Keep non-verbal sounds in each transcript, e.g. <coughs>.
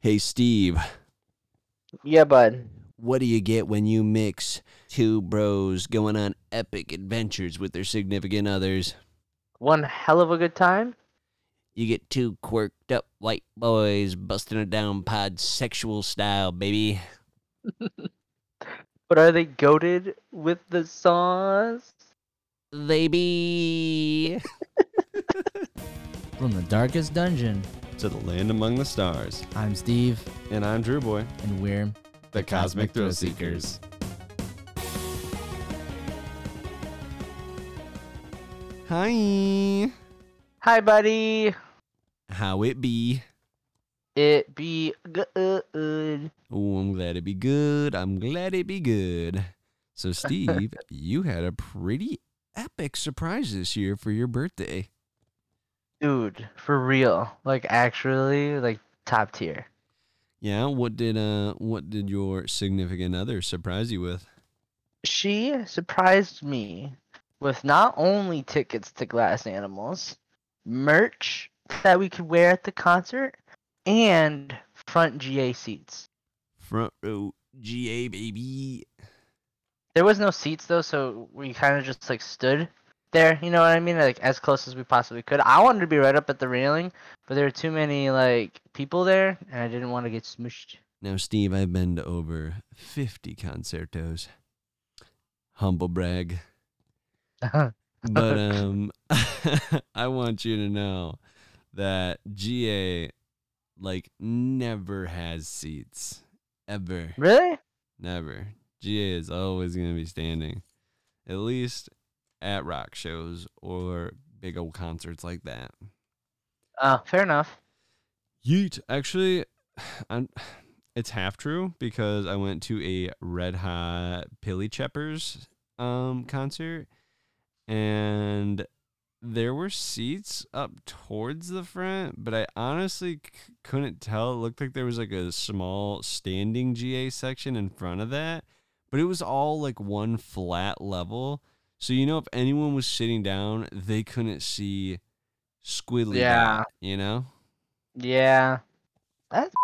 Hey, Steve, Yeah, bud. what do you get when you mix two bros going on epic adventures with their significant others? One hell of a good time. You get two quirked up white boys busting it down pod sexual style, baby. <laughs> But are they goaded with the sauce? They be. <laughs> <laughs> From the darkest dungeon, to the land among the stars. I'm Steve, And I'm Drew Boy, and we're the Cosmic Thrill Seekers. Hi. Hi, buddy. How it be? It be good. Oh, I'm glad it be good. I'm glad it be good. So, Steve, <laughs> you had a pretty epic surprise this year for your birthday. Dude, for real. Like, actually, like, top tier. Yeah, what did uh what did your significant other surprise you with? She surprised me with not only tickets to Glass Animals, merch that we could wear at the concert, and front GA seats. Front row GA baby. There was no seats though, so we kind of just like stood there. You know what I mean? Like as close as we possibly could. I wanted to be right up at the railing, but there were too many like people there, and I didn't want to get smushed. Now, Steve, I've been to over 50 concertos. Humble brag. <laughs> But um <laughs> I want you to know that GA like never has seats. Ever. really? Never. GA is always going to be standing. At least at rock shows or big old concerts like that. Uh, fair enough. Yeet. Actually, <sighs> I'm, <sighs> it's half true because I went to a Red Hot Pilly Cheppers um, concert and there were seats up towards the front, but I honestly c- couldn't tell. It looked like there was like a small standing GA section in front of that, but it was all like one flat level. So you know, if anyone was sitting down, they couldn't see squiddly. Yeah. dot, you know. Yeah. That's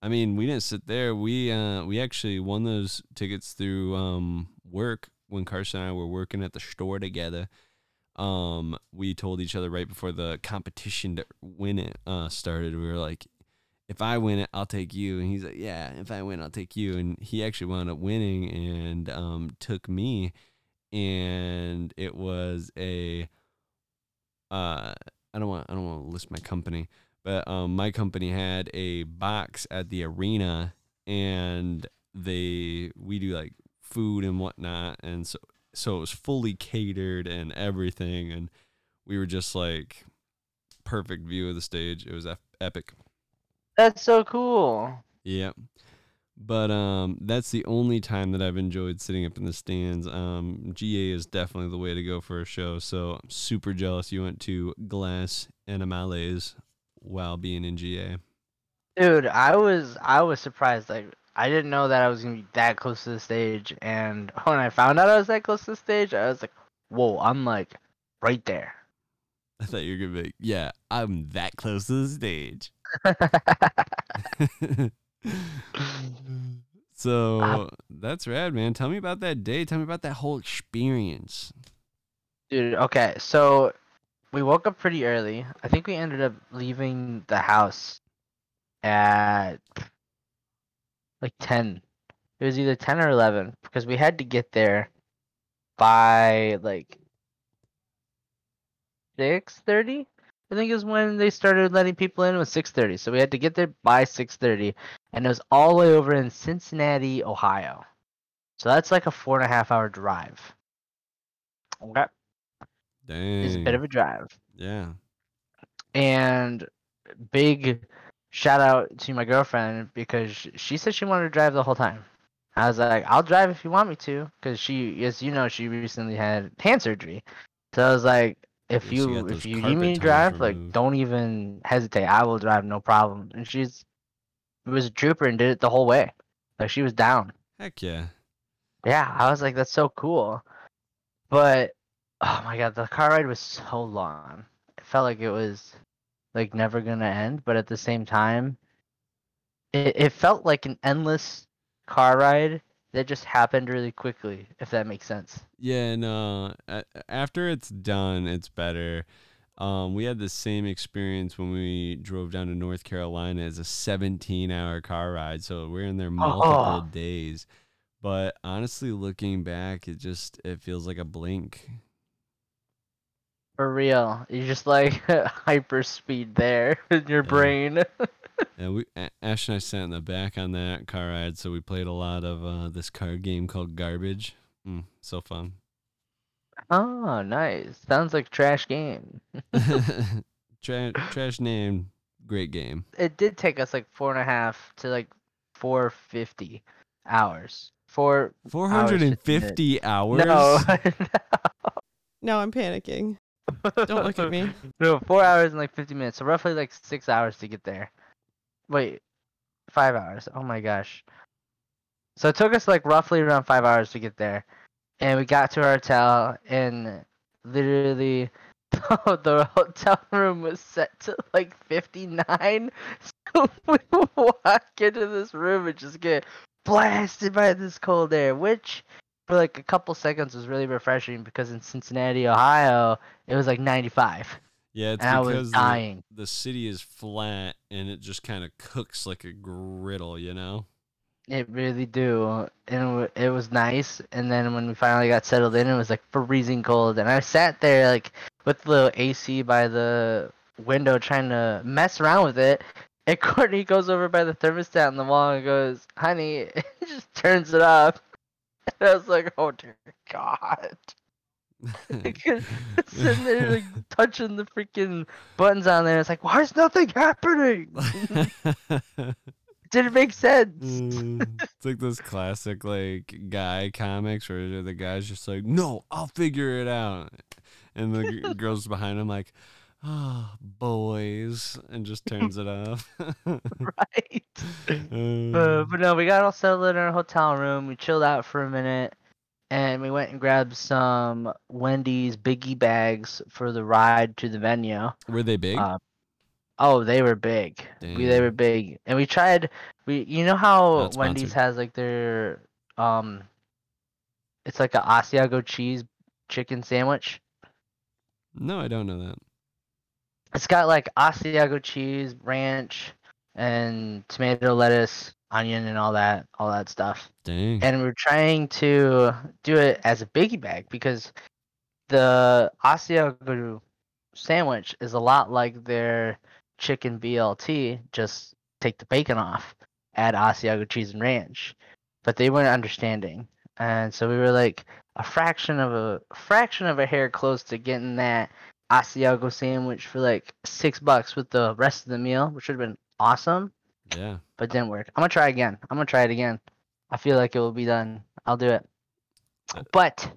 I mean, we didn't sit there. We uh we actually won those tickets through um work when Carson and I were working at the store together. Um we told each other right before the competition to win it uh started. We were like if I win it, I'll take you. And he's like, "Yeah, if I win, I'll take you." And he actually wound up winning and um took me and it was a uh I don't want I don't want to list my company, but um, my company had a box at the arena, and they we do like food and whatnot, and so so it was fully catered and everything, and we were just like perfect view of the stage. It was epic. that's so cool. Yep. But um, that's the only time that I've enjoyed sitting up in the stands. Um, GA is definitely the way to go for a show. So I'm super jealous you went to Glass Animales while being in GA. Dude, I was I was surprised. Like I didn't know that I was gonna be that close to the stage, and <laughs> when I found out I was that close to the stage, I was like, "Whoa!" I'm like right there. I thought you were gonna be, like, yeah, I'm that close to the stage. <laughs> <laughs> so that's rad, man. Tell me about that day. Tell me about that whole experience. Dude, okay, so we woke up pretty early. I think we ended up leaving the house at like 10. It was either 10 or 11 because we had to get there by like 6:30. I think it was when they started letting people in. It was 6:30. So we had to get there by 6:30 and it was all the way over in Cincinnati, Ohio. So that's like a four and a half hour drive. Okay. Dang. It's a bit of a drive. yeah. and big shout out to my girlfriend because she said she wanted to drive the whole time. I was like, I'll drive if you want me to, because she, as you know, she recently had hand surgery. So I was like, if you if you need me to drive, like removed. don't even hesitate. I will drive, no problem. And she's was a trooper and did it the whole way. Like she was down. Heck yeah. Yeah, I was like, that's so cool. But oh my god, the car ride was so long. It felt like it was like never gonna end, but at the same time, it, it felt like an endless car ride that just happened really quickly, if that makes sense. Yeah, no. After it's done, it's better. Um, we had the same experience when we drove down to North Carolina as a 17 hour car ride. So we're in there multiple Oh. days. But honestly, looking back, it just it feels like a blink. For real. you're just like <laughs> hyper speed there <laughs> in your Yeah. brain. <laughs> <laughs> And we Ash and I sat in the back on that car ride, so we played a lot of uh, this card game called Garbage. Mm, so fun. oh, nice. Sounds like trash game. <laughs> <laughs> Tra- trash name, great game. It did take us like four and a half to like four fifty hours. Four four hundred and fifty Hours, hundred and 50 fifty hours. no, No, I'm panicking. Don't look at me. no, four hours and like fifty minutes. So roughly like six hours to get there. Wait, five hours. Oh my gosh. So it took us like roughly around five hours to get there, and we got to our hotel, and literally <laughs> the hotel room was set to like fifty nine. <laughs> So we walk into this room and just get blasted by this cold air, which for like a couple seconds was really refreshing because in Cincinnati, Ohio, it was like ninety five, Yeah, it's and I because was the, dying. the city is flat and it just kind of cooks like a griddle, you know. It really do, and it, was nice. And then when we finally got settled in, it was like freezing cold, and I sat there like with the little AC by the window trying to mess around with it. And <laughs> Courtney goes over by the thermostat on the wall and goes, "Honey," <laughs> it just turns it off. <laughs> And I was like, "Oh dear God!" <laughs> <laughs> Sitting there like touching the freaking buttons on there. It's like, why is nothing happening? <laughs> Didn't make sense. Mm, it's like those classic like guy comics where the guy's just like, "No, I'll figure it out," and the g- girls behind him like, "Oh, boys," and just turns it off. right. Um, but no, we got all settled in our hotel room. We chilled out for a minute, and we went and grabbed some Wendy's biggie bags for the ride to the venue. were they big? Uh, Oh, they were big. We, they were big, and we tried. We, you know how Not Wendy's sponsored. has like their um, it's like a Asiago cheese chicken sandwich. no, I don't know that. It's got like Asiago cheese, ranch, and tomato, lettuce, onion, and all that, all that stuff. Dang. and we're trying to do it as a biggie bag because the Asiago sandwich is a lot like their chicken BLT. Just take the bacon off, add Asiago cheese and ranch, but they weren't understanding, and so we were like a fraction of a fraction of a hair close to getting that Asiago sandwich for like six bucks with the rest of the meal, which would have been awesome yeah. but didn't work. I'm gonna try again. I'm gonna try it again. I feel like it will be done. I'll do it. But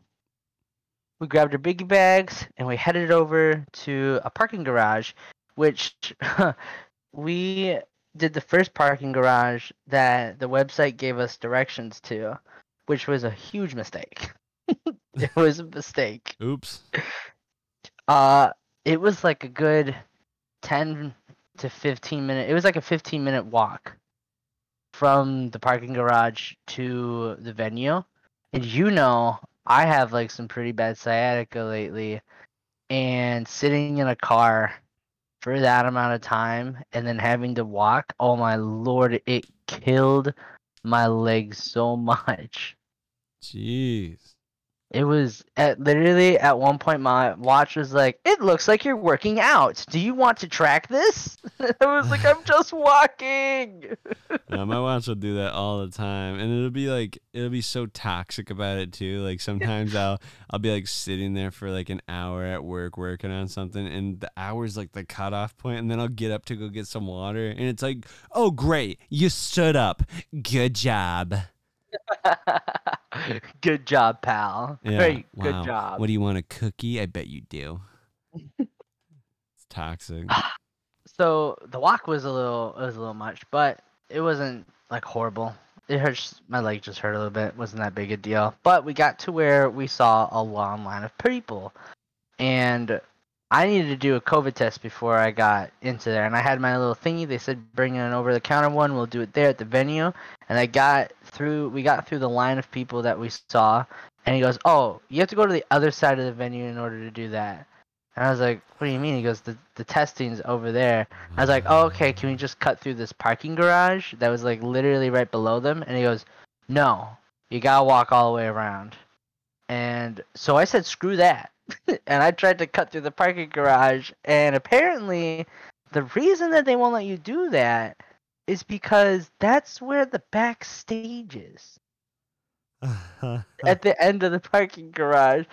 we grabbed our biggie bags and we headed over to a parking garage, which <laughs> we did the first parking garage that the website gave us directions to, which was a huge mistake. <laughs> it was a mistake. Oops. Uh, it was like a good 10 to 15 minute. It was like a 15 minute walk from the parking garage to the venue. And you know, I have like some pretty bad sciatica lately. And sitting in a car for that amount of time and then having to walk, oh my lord, it killed my legs so <laughs> much. Jeez. It was at literally at one point my watch was like, "It looks like you're working out. Do you want to track this?" <laughs> I was like, "I'm just <laughs> walking." Yeah, my watch will do that all the time, and it'll be like it'll be so toxic about it too. Like sometimes I'll I'll be like sitting there for like an hour at work working on something, and the hour's like the cutoff point, and then I'll get up to go get some water, and it's like, oh great, you stood up, good job. <laughs> good job, pal. Yeah, Great, wow. good job. What do you want a cookie? I bet you do. <laughs> it's toxic. <sighs> so the walk was a little it was a little much, but it wasn't like horrible. It hurts my leg just hurt a little bit. Wasn't that big a deal. But we got to where we saw a long line of people. And I needed to do a COVID test before I got into there, and I had my little thingy. They said bring an over the counter one. We'll do it there at the venue. And I got through. We got through the line of people that we saw, and he goes, "Oh, you have to go to the other side of the venue in order to do that." And I was like, "What do you mean?" He goes, "The the testing's over there." I was like, "Oh, okay. Can we just cut through this parking garage that was like literally right below them?" And he goes, "No, you gotta walk all the way around." And so I said, "Screw that." <laughs> and I tried to cut through the parking garage, and apparently, the reason that they won't let you do that is because that's where the backstage is at <laughs> the end of the parking garage.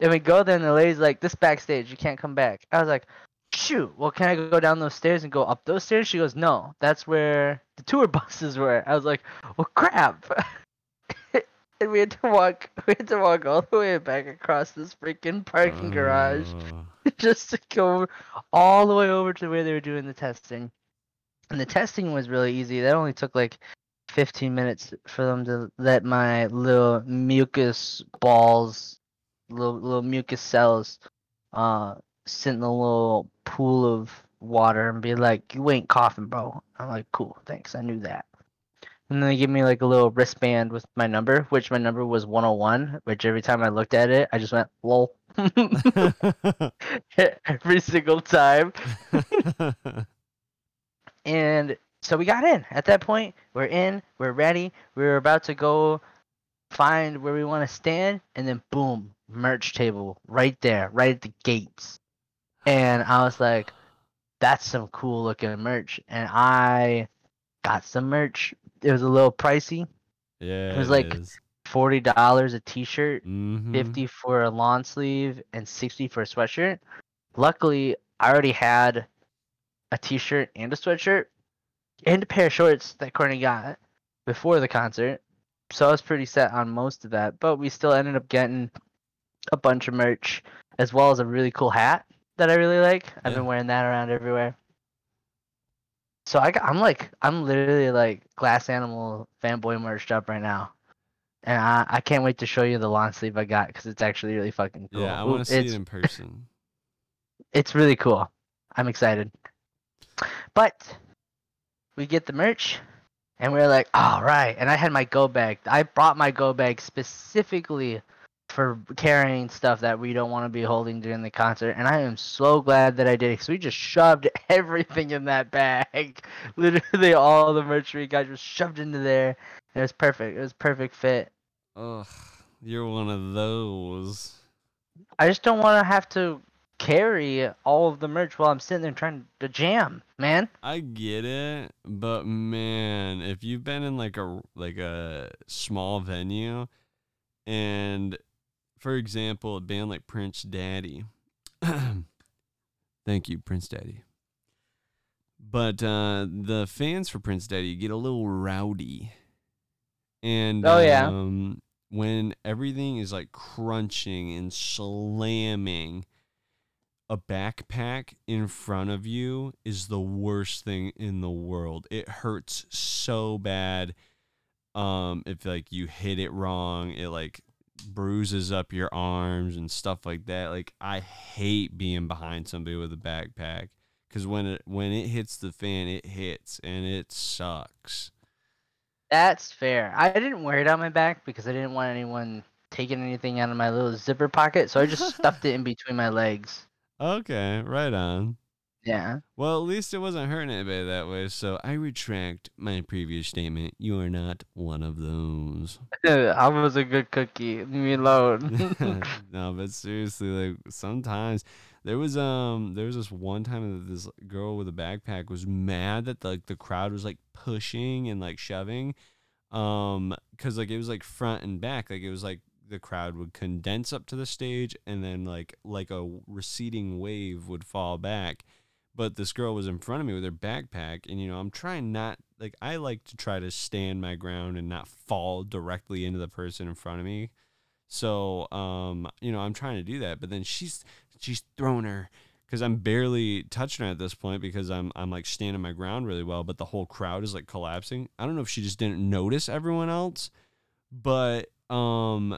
And we go there, and the lady's like, "This backstage, you can't come back." I was like, "Shoot, well, can I go down those stairs and go up those stairs?" She goes, "No, that's where the tour <laughs> buses were." I was like, "Well, crap." And we had to walk <laughs> we had to walk all the way back across this freaking parking garage Uh, <laughs> just to go all the way over to where they were doing the testing. And the testing was really easy. That only took like 15 minutes for them to let my little mucus balls, little little mucus cells, uh, sit in a little pool of water and be like, "You ain't coughing, bro." I'm like, "Cool, thanks. I knew that." And then they give me like a little wristband with my number, which my number was 101. Which every time I looked at it, I just went, "Lol." <laughs> <laughs> every single time. <laughs> And so we got in. At that point, we're in, we're ready. we're about to go find where we want to stand, and then boom, merch table right there, right at the gates. And I was like, that's some cool looking merch. And I got some merch. It was a little pricey. yeah, it was like- Forty dollars a t-shirt, mm 50 for a lawn sleeve and 60 for a sweatshirt. Luckily, I already had a t-shirt and a sweatshirt and a pair of shorts that Courtney got before the concert. So I was pretty set on most of that, but we still ended up getting a bunch of merch as well as a really cool hat that I really like. I've Yeah. been wearing that around everywhere. So I I'm like I'm literally like glass animal fanboy merched up right now. And I, I can't wait to show you the lawn sleeve I got because it's actually really fucking cool. Yeah, I want to see it in person. <laughs> it's really cool. I'm excited. But we get the merch and we're like, all right. And I had my go bag. I brought my go bag specifically for carrying stuff that we don't want to be holding during the concert. And I am so glad that I did because we just shoved <laughs> everything in that bag. <laughs> Literally all the merch we got just shoved into there. It was perfect. It was perfect fit. Ugh, you're one of those. I just don't want to have to carry all of the merch while I'm sitting there trying to jam, man. I get it, but man, if you've been in like a like a small venue, and for example, a band like Prince Daddy, <clears throat> thank you, Prince Daddy. But uh, the fans for Prince Daddy get a little rowdy, and Oh, yeah. um, when everything is like crunching and slamming, a backpack in front of you is the worst thing in the world. It hurts so bad. Um, if like you hit it wrong, it like bruises up your arms and stuff like that. Like I hate being behind somebody with a backpack because when it when it hits the fan, it hits and it sucks. That's fair. I didn't wear it on my back because I didn't want anyone taking anything out of my little zipper pocket, so I just stuffed it in <laughs> between my legs. Okay, right on. Yeah. Well, at least it wasn't hurting anybody that way, so I retract my previous statement. You are not one of those. <laughs> I was a good cookie. Leave me alone. <laughs> <laughs> no, but seriously, like sometimes there was um there was this one time that this girl with a backpack was mad that like the crowd was like pushing and like shoving, um, cause like it was like front and back, like it was like the crowd would condense up to the stage and then like like a receding wave would fall back but this girl was in front of me with her backpack and you know i'm trying not like i like to try to stand my ground and not fall directly into the person in front of me. So um you know i'm trying to do that but then she's she's throwing her because i'm barely touching her at this point because i'm i'm like standing my ground really well but the whole crowd is like collapsing. I don't know if she just didn't notice everyone else but um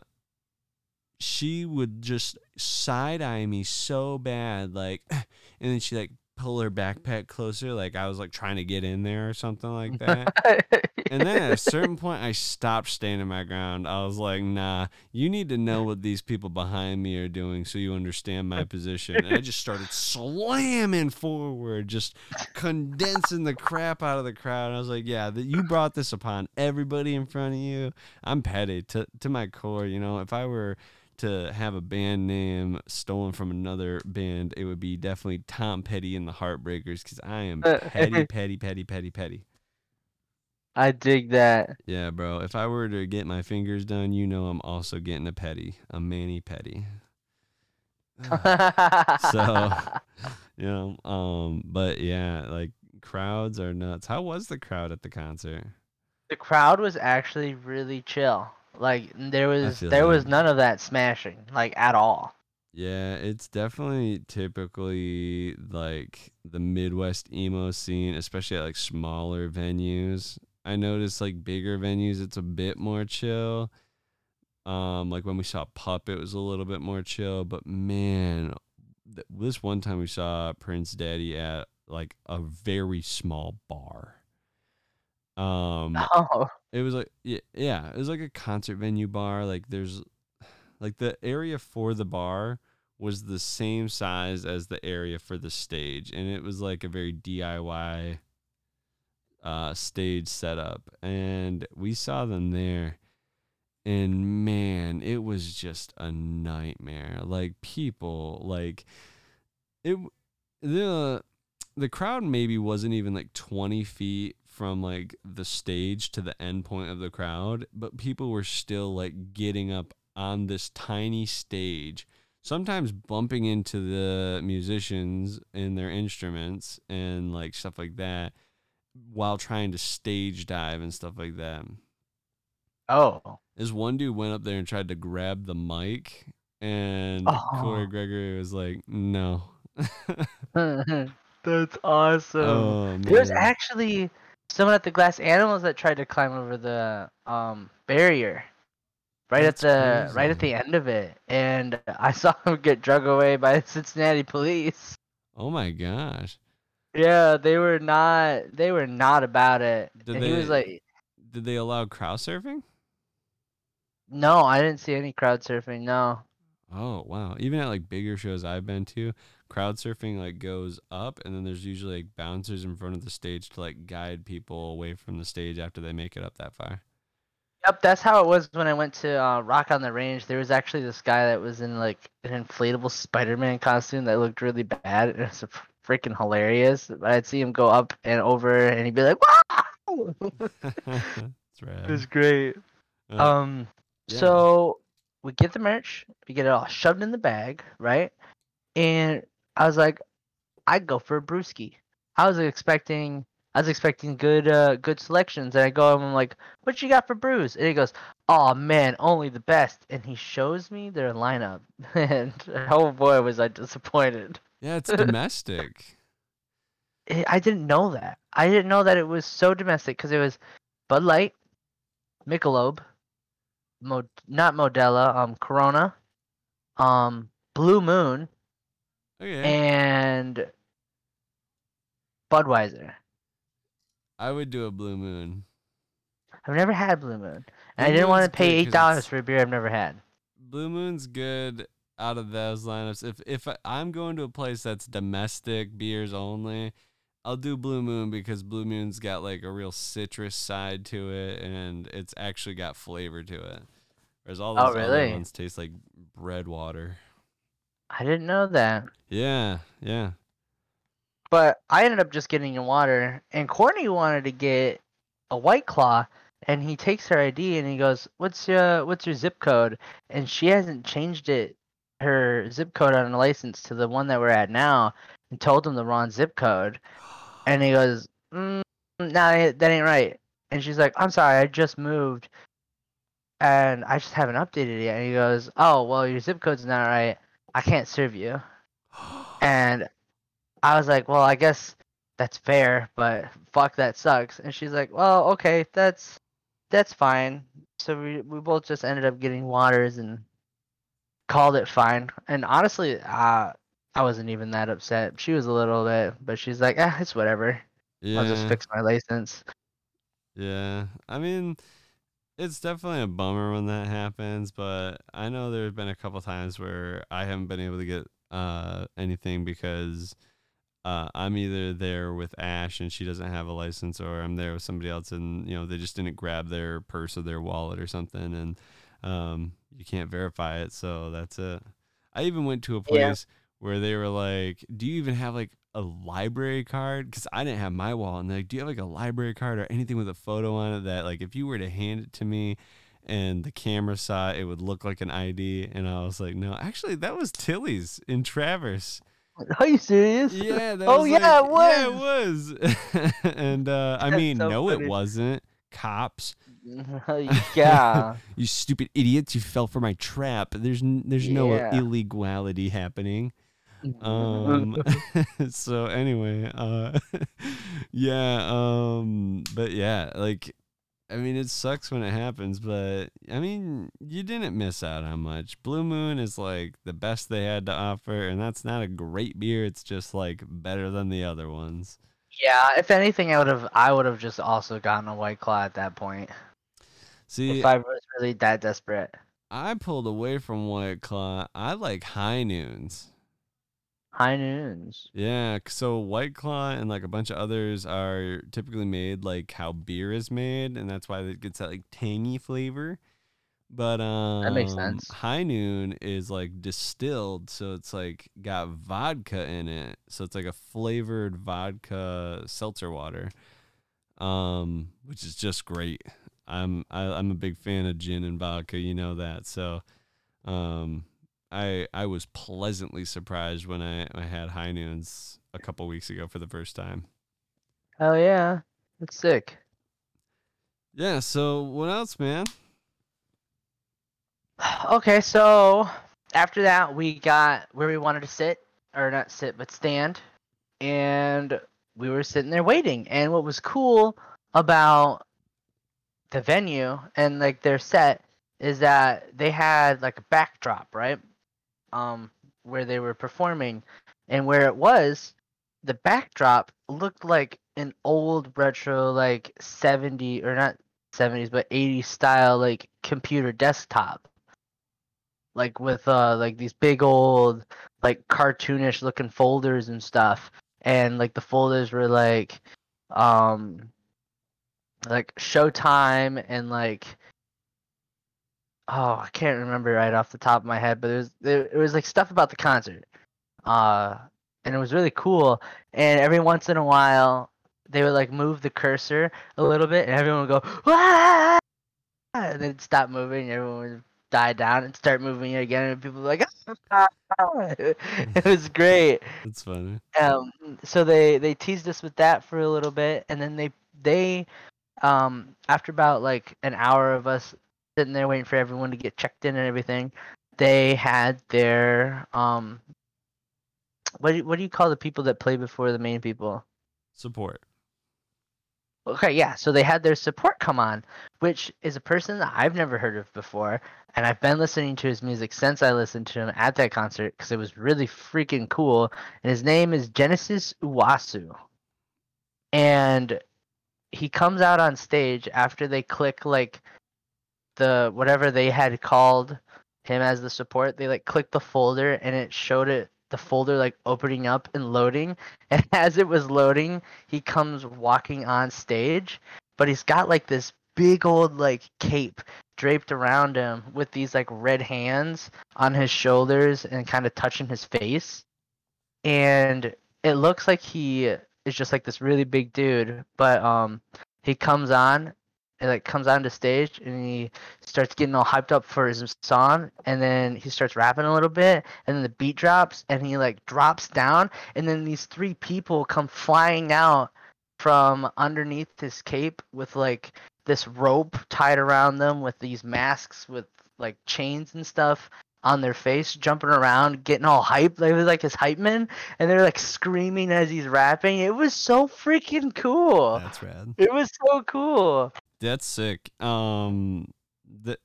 she would just side eye me so bad, like, <clears throat> and then she like pull her backpack closer, like I was like trying to get in there or something like <laughs> that. and then at a certain point, I stopped standing my ground. I was like, nah, you need to know what these people behind me are doing so you understand my position. And I just started slamming forward, just condensing the crap out of the crowd. And I was like, yeah, that you brought this upon everybody in front of you. I'm petty to, to my core. You know, if I were to have a band name stolen from another band, it would be definitely Tom Petty and the Heartbreakers because I am petty, <laughs> petty, petty, petty, petty. I dig that. Yeah, bro. If I were to get my fingers done, you know I'm also getting a petty, a Manny Petty. <laughs> so, <laughs> you know, um, but yeah, like crowds are nuts. How was the crowd at the concert? the crowd was actually really chill. Like there was there that. was none of that smashing, like at all. Yeah, it's definitely typically like the Midwest emo scene, especially at like smaller venues. I noticed like bigger venues, it's a bit more chill. Um, like when we saw Pup, it was a little bit more chill. But man, th- this one time we saw Prince Daddy at like a very small bar. Um, <laughs> Oh, it was like yeah, yeah, it was like a concert venue bar. Like there's like the area for the bar was the same size as the area for the stage and it was like a very DIY uh stage setup and we saw them there and man, it was just a nightmare. Like people like it the the crowd maybe wasn't even like 20 feet from like the stage to the end point of the crowd, but people were still like getting up on this tiny stage, sometimes bumping into the musicians and their instruments and like stuff like that while trying to stage dive and stuff like that. oh, This one dude went up there and tried to grab the mic, and Oh. Kory Gregory was like, "No." <laughs> <laughs> that's awesome. oh There was man. actually someone at the Glass Animals that tried to climb over the um barrier, right That's at the right at the end of it, and I saw <laughs> him get drug away by the Cincinnati police. oh my gosh! Yeah, they were not. They were not about it. Did and he was like, Did they allow crowd surfing? "No, I didn't see any crowd surfing. No." Oh wow! Even at like bigger shows I've been to, crowd surfing like goes up, and then there's usually like bouncers in front of the stage to like guide people away from the stage after they make it up that far. Yep, that's how it was when I went to uh, Rock on the Range. There was actually this guy that was in like an inflatable Spider-Man costume that looked really bad. and <laughs> It was freaking hilarious. But I'd see him go up and over, and he'd be like, "Wow!" <laughs> <laughs> That's it rad. was great. Uh, Um, yeah. so we get the merch, we get it all shoved in the bag, right? And I was like, I'd go for a brewski. I was expecting, I was expecting good, uh, good selections, and I go, and I'm like, what you got for brews? And he goes, oh man, only the best. And he shows me their lineup, <laughs> and oh boy, was I disappointed. yeah, it's <laughs> domestic. I I didn't know that. I didn't know that it was so domestic because it was Bud Light, Michelob, not Modelo, um, Corona, um, Blue Moon, Okay, and Budweiser. I would do a blue moon. I've never had Blue Moon, and I didn't want to pay eight dollars for a beer I've never had. Blue Moon's good out of those lineups. If if I, I'm going to a place that's domestic beers only, I'll do Blue Moon because Blue Moon's got like a real citrus side to it, and it's actually got flavor to it. Whereas all Oh, those other ones taste like bread water. I didn't know that. Yeah, yeah. But I ended up just getting a water, and Courtney wanted to get a White Claw, and he takes her ID and he goes, "What's your What's your zip code?" And she hasn't changed it, her zip code on the license to the one that we're at now, and told him the wrong zip code, and he goes, mm, "Nah, that ain't right." And she's like, "I'm sorry, I just moved, and I just haven't updated it yet." And he goes, "Oh, well, your zip code's not right. I can't serve you." <sighs> And I was like, well, I guess that's fair, but fuck, that sucks. And she's like, well, okay, that's that's fine. So we we both just ended up getting waters and called it fine. And honestly, uh, I wasn't even that upset. She was a little bit, but she's like, eh, it's whatever. Yeah. I'll just fix my license. Yeah, I mean, it's definitely a bummer when that happens, but I know there have been a couple times where I haven't been able to get uh anything because uh I'm either there with Ash and she doesn't have a license, or I'm there with somebody else and you know they just didn't grab their purse or their wallet or something, and um you can't verify it, so that's it. I even went to a Yeah. place where they were like, "Do you even have like a library card?" Because I didn't have my wallet. And they're like, "Do you have like a library card or anything with a photo on it that like if you were to hand it to me and the camera saw it, it would look like an ID?" And I was like, "No, actually, that was Tilly's in Traverse." <laughs> Are you serious? Yeah. That <laughs> Oh, was yeah, like- it Yeah, it was. <laughs> and uh, I mean, so no, funny. it wasn't. Cops, yeah. you stupid idiots! You fell for my trap. There's there's no illegality happening. Um <laughs> <laughs> so anyway uh <laughs> yeah um but yeah like i mean it sucks when it happens but i mean you didn't miss out on much blue moon is like the best they had to offer and that's not a great beer it's just like better than the other ones yeah. If anything, I would have. I would have just also gotten a white claw at that point. see if I was really that desperate. i pulled away from white claw i like high noons High noons. Yeah, so White Claw and like a bunch of others are typically made like how beer is made, and that's why it gets that like tangy flavor. But um, that makes sense. High Noon is like distilled, so it's like got vodka in it, so it's like a flavored vodka seltzer water, um, which is just great. I'm I, I'm a big fan of gin and vodka, you know that. So, um, I I was pleasantly surprised when I, I had high noons a couple weeks ago for the first time. Hell yeah. That's sick. Yeah. So what else, man? <sighs> Okay, so after that we got where we wanted to sit, or not sit, but stand, and we were sitting there waiting. And what was cool about the venue and like their set is that they had like a backdrop, right? Um, where they were performing, and where it was, the backdrop looked like an old retro, like 70 or not 70s, but 80s style, like computer desktop. Like with uh like these big old like cartoonish looking folders and stuff. And like the folders were like um like showtime and like oh i can't remember right off the top of my head but it was it, it was like stuff about the concert uh and it was really cool and every once in a while they would like move the cursor a little bit and everyone would go Wah! and then stop moving and everyone would die down and start moving again and people were like <laughs> it was great That's funny. um so they they teased us with that for a little bit and then they they um after about like an hour of us sitting there waiting for everyone to get checked in and everything they had their um what do what do you call the people that play before the main people Support. Okay, yeah. So they had their support come on, which is a person that I've never heard of before, and I've been listening to his music since I listened to him at that concert because it was really freaking cool. And his name is Genesis Owusu, and he comes out on stage after they click like the whatever they had called him as the support. They like clicked the folder and it showed it the folder like opening up and loading. <laughs> And as it was loading, he comes walking on stage, but he's got like this big old like cape draped around him with these like red hands on his shoulders and kind of touching his face. And it looks like he is just like this really big dude, but um he comes on and like comes on onto stage and he starts getting all hyped up for his song and then he starts rapping a little bit and then the beat drops and he like drops down and then these three people come flying out from underneath his cape with like this rope tied around them with these masks with like chains and stuff on their face, jumping around, getting all hyped. They was like his hype men, and they're like screaming as he's rapping. It was so freaking cool. That's rad. It was so cool. That's sick. Um, the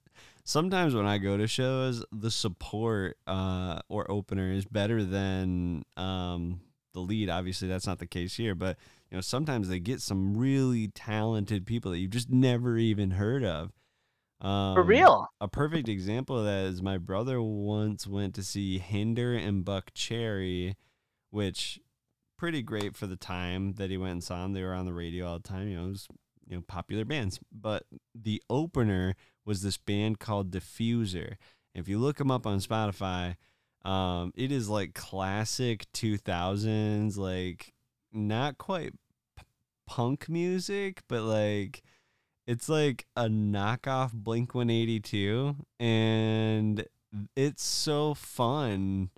sometimes when I go to shows, the support uh, or opener is better than um, the lead. Obviously, that's not the case here, but you know sometimes they get some really talented people that you've just never even heard of. Um, For real. A perfect example of that is my brother once went to see Hinder and Buckcherry, which pretty great for the time that he went and saw them. They were on the radio all the time. You know, it was you know popular bands. But the opener was this band called Diffuser. If you look them up on Spotify, um, it is like classic 2000s, like not quite p- punk music, but like it's like a knockoff Blink 182 and it's so fun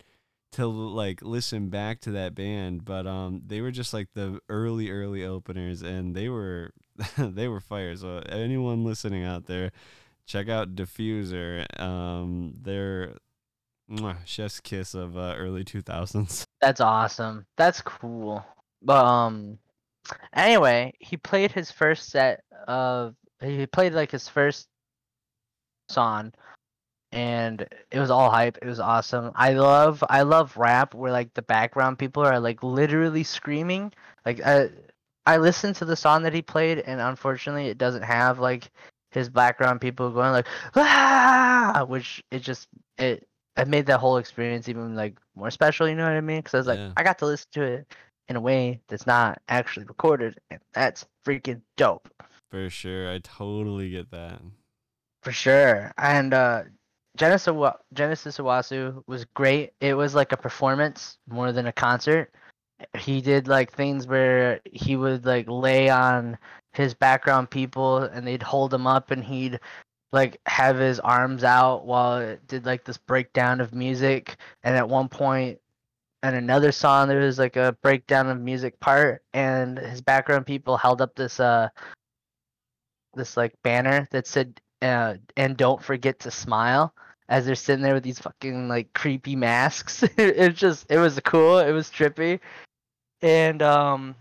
to like listen back to that band but um they were just like the early early openers and they were <laughs> they were fire so anyone listening out there check out diffuser um they're mwah, chef's kiss of uh, early 2000s That's awesome. That's cool. But um anyway, he played his first set of he played like his first song and it was all hype. It was awesome. I love I love rap where like the background people are like literally screaming. Like I I listened to the song that he played and unfortunately it doesn't have like his background people going like ah which it just it it made that whole experience even like more special, you know what I mean? Cuz I was like Yeah. I got to listen to it in a way that's not actually recorded and that's freaking dope. for sure i totally get that For sure. And uh Genesis Genesis Owusu was great. It was like a performance more than a concert. He did like things where he would like lay on his background people and they'd hold him up and he'd like have his arms out while it did like this breakdown of music and at one and another song there was like a breakdown of music part and his background people held up this uh this like banner that said uh, and don't forget to smile as they're sitting there with these fucking like creepy masks. <laughs> it just it was cool. It was trippy. And um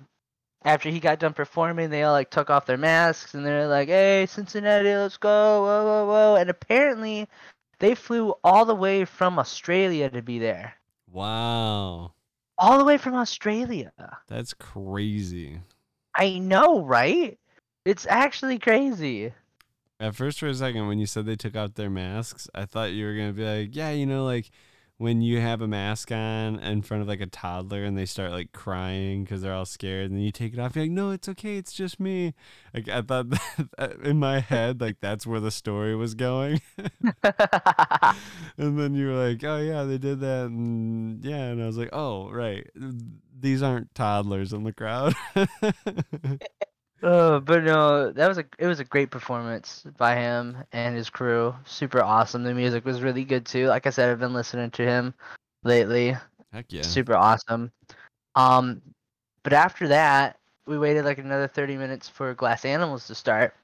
after he got done performing, they all like took off their masks and they're like, "Hey, Cincinnati, let's go!" Whoa, whoa, whoa! And apparently, they flew all the way from Australia to be there. wow All the way from Australia. that's crazy I know, right? It's actually crazy. At first, for a second, when you said they took out their masks, I thought you were gonna be like, yeah, you know, like when you have a mask on in front of like a toddler and they start like crying because they're all scared, and then you take it off. You're like, no, it's okay, it's just me. Like I thought <laughs> that, in my head, like that's where the story was going, and then you were like, oh yeah, they did that, and yeah, and I was like, oh right, these aren't toddlers in the crowd. <laughs> Uh, but no, that was a it was a great performance by him and his crew. Super awesome. The music was really good too. Like I said, I've been listening to him lately. Heck yeah. Super awesome. Um, but after that, we waited like another thirty minutes for Glass Animals to start.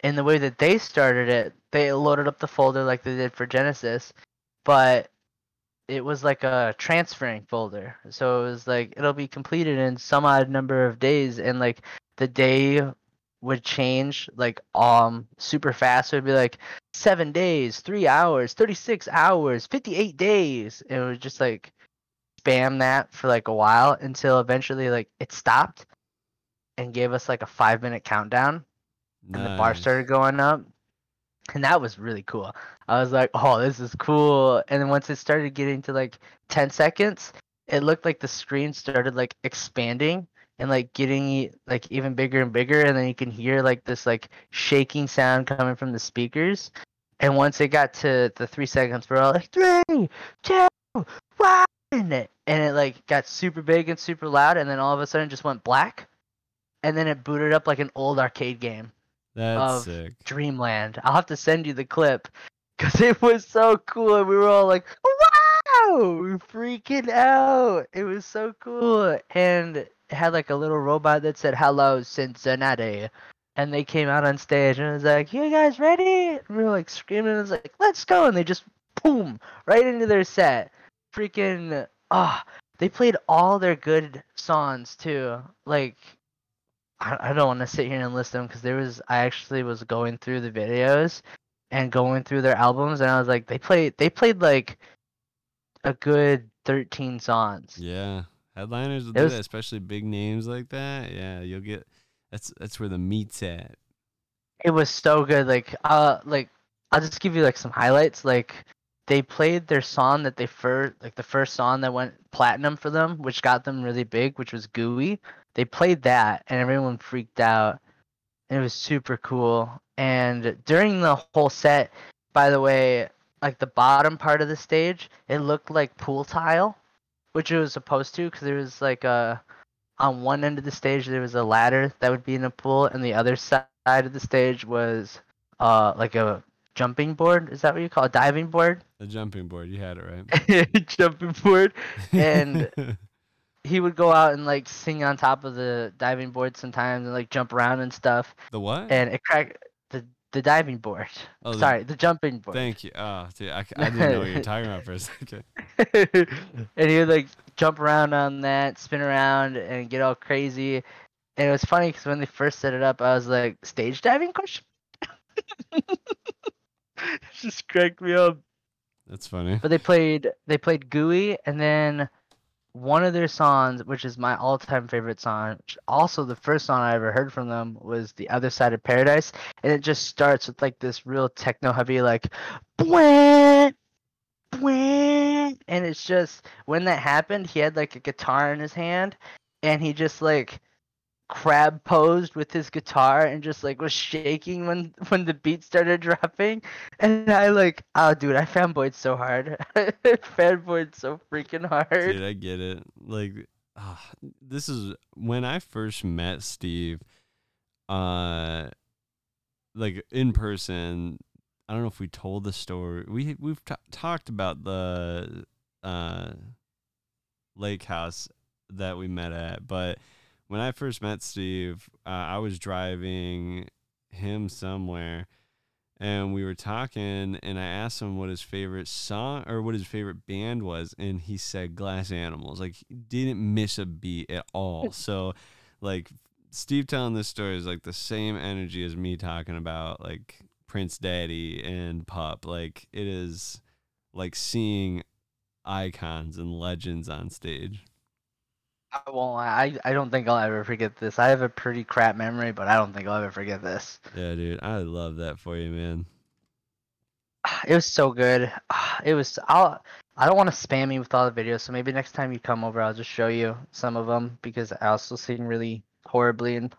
And the way that they started it, they loaded up the folder like they did for Genesis, but it was like a transferring folder. So it was like it'll be completed in some odd number of days, and like the day would change like um super fast. It would be like seven days, three hours, thirty six hours, fifty eight days. And it was just like spam that for like a while until eventually like it stopped and gave us like a five minute countdown. And the bar started going up. And that was really cool. I was like oh this is cool. And then once it started getting to like 10 seconds it looked like the screen started like expanding and like getting like even bigger and bigger and then you can hear like this like shaking sound coming from the speakers and once it got to the three seconds we're all like three two one and it like got super big and super loud and then all of a sudden just went black and then it booted up like an old arcade game That's of sick. Dreamland. I'll have to send you the clip because <laughs> it was so cool. And we were all like, wow, we're freaking out. It was so cool. And had like a little robot that said, hello, Cincinnati. And they came out on stage and it was like, you guys ready? And we were like screaming. It was like, let's go. And they just, boom, right into their set. Freaking, ah, they played all their good songs too. Like, I, I don't want to sit here and list them because there was I actually was going through the videos and going through their albums, and I was like, they played they played like a good thirteen songs. Yeah, headliners will It do was- that, especially big names like that. Yeah, you'll get that's that's where the meat's at. It was so good. Like uh, like I'll just give you like some highlights. Like they played their song that they first like the first song that went platinum for them, which got them really big, which was Gooey. They played that, and everyone freaked out. And it was super cool. And during the whole set, by the way, like the bottom part of the stage, it looked like pool tile, which it was supposed to, because there was like a on one end of the stage there was a ladder that would be in a pool, and the other side of the stage was uh like a jumping board. Is that what you call it? A diving board? The jumping board, you had it right. <laughs> jumping board. And <laughs> he would go out and like sing on top of the diving board sometimes and like jump around and stuff. the what? And it cracked the diving board. Oh, the- Sorry, the jumping board. Thank you. Ah, oh, dude, I, I <laughs> didn't know what you were talking about for a second. <laughs> and he would like jump around on that, spin around, and get all crazy. And it was funny because when they first set it up, I was like, "Stage diving?" Question. <laughs> It just cracked me up. That's funny. But they played they played Gooey, and then one of their songs, which is my all-time favorite song, also the first song I ever heard from them was "The Other Side of Paradise," and it just starts with like this real techno-heavy like, "Bwah, bwah," and it's just when that happened, he had like a guitar in his hand, and he just like crab posed with his guitar and just like was shaking when <laughs> when the beat started dropping and i like oh dude i fanboyed so hard <laughs> fanboyed so freaking hard Dude, I get it. Like, ah, this is when I first met Steve. Uh, like in person. I don't know if we told the story. We we've t- talked about the uh lake house that we met at, but when I first met Steve, uh, I was driving him somewhere and we were talking and I asked him what his favorite song or what his favorite band was and he said Glass Animals. Like he didn't miss a beat at all. <laughs> So like Steve telling this story is like the same energy as me talking about like Prince Daddy and Pup. Like it is like seeing icons and legends on stage. I won't. I I don't think I'll ever forget this. I have a pretty crap memory, but I don't think I'll ever forget this. Yeah, dude. I love that for you, man. It was so good. It was. I'll. I don't want to spam you with all the videos, so maybe next time you come over, I'll just show you some of them because I also sing really horribly in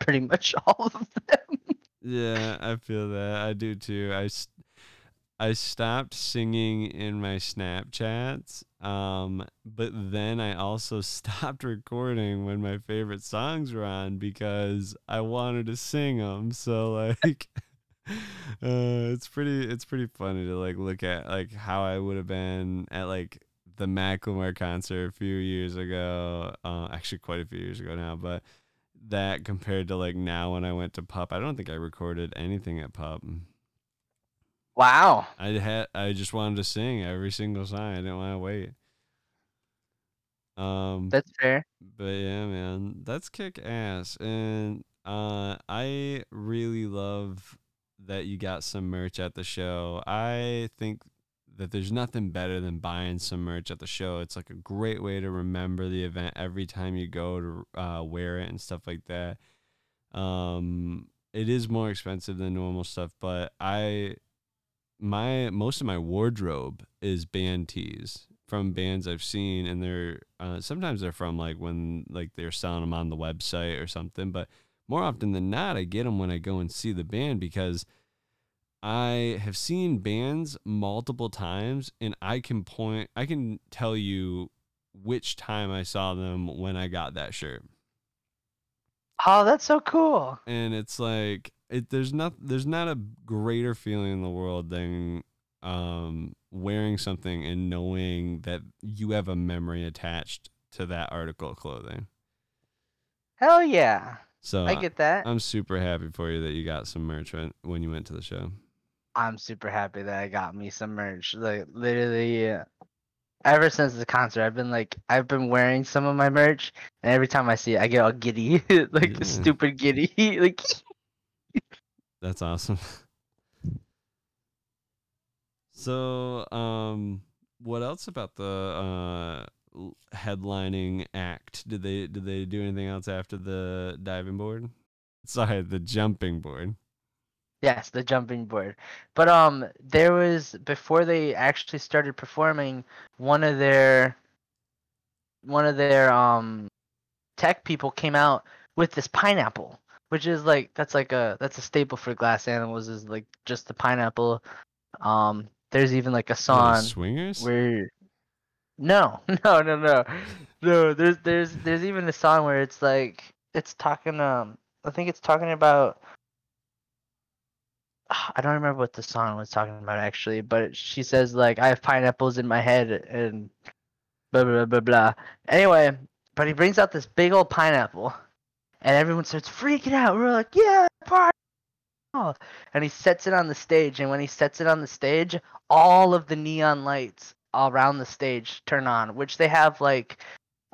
pretty much <laughs> all of them. Yeah, I feel that. I do too. I, I stopped singing in my Snapchats, um, but then I also <laughs> stopped recording when my favorite songs were on because I wanted to sing them. So like, <laughs> uh, it's pretty it's pretty funny to like look at like how I would have been at like the Macklemore concert a few years ago. Uh, actually, quite a few years ago now, but that compared to like now when I went to Pup, I don't think I recorded anything at Pup. Wow. I had I just wanted to sing every single song. I didn't want to wait. Um, That's fair. but yeah, man, that's kick ass, and uh, I really love that you got some merch at the show. I think that there's nothing better than buying some merch at the show. It's like a great way to remember the event every time you go to uh, wear it and stuff like that. Um, it is more expensive than normal stuff, but I my most of my wardrobe is band tees from bands I've seen, and they're uh, sometimes they're from like when like they're selling them on the website or something, but more often than not, I get them when I go and see the band because I have seen bands multiple times, and I can point, I can tell you which time I saw them when I got that shirt Oh, that's so cool. and it's like it there's not there's not a greater feeling in the world than um wearing something and knowing that you have a memory attached to that article of clothing. Hell yeah. So I get that. I'm super happy for you that you got some merch when, when you went to the show. I'm super happy that I got me some merch. Like literally, uh, ever since the concert, I've been like, I've been wearing some of my merch, and every time I see it, I get all giddy, <laughs> like Yeah. stupid giddy. <laughs> like <laughs> That's awesome. <laughs> So, um, what else about the uh headlining act? Did they did they do anything else after the diving board? Sorry, the jumping board. Yes, the jumping board. But um there was before they actually started performing, one of their one of their um tech people came out with this pineapple, which is like that's like a that's a staple for glass animals is like just the pineapple. Um there's even like a song swingers. where no, <laughs> no, no, no. No, there's there's there's even a song where it's like it's talking um I think it's talking about <sighs> I don't remember what the song was talking about actually, but she says like I have pineapples in my head and blah blah blah blah blah. Anyway, but he brings out this big old pineapple, and everyone starts freaking out. We're like, yeah, pineapple! And he sets it on the stage, and when he sets it on the stage, all of the neon lights around the stage turn on, which they have like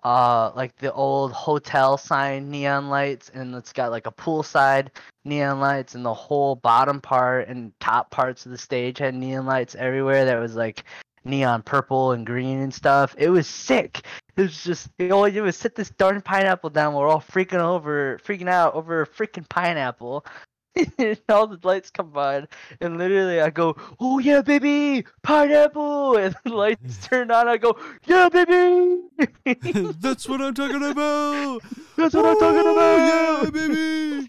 uh like the old hotel sign neon lights and it's got like a poolside neon lights and the whole bottom part and top parts of the stage had neon lights everywhere that was like neon purple and green and stuff. It was sick. It was just all you did was sit this darn pineapple down. We're all freaking over freaking out over a freaking pineapple. <laughs> and all the lights come on, and literally I go, "Oh yeah, baby, pineapple!" <laughs> And the lights <laughs> turn on. I go, "Yeah, baby." That's what I'm talking about. That's what I'm talking Oh, about. Yeah, baby.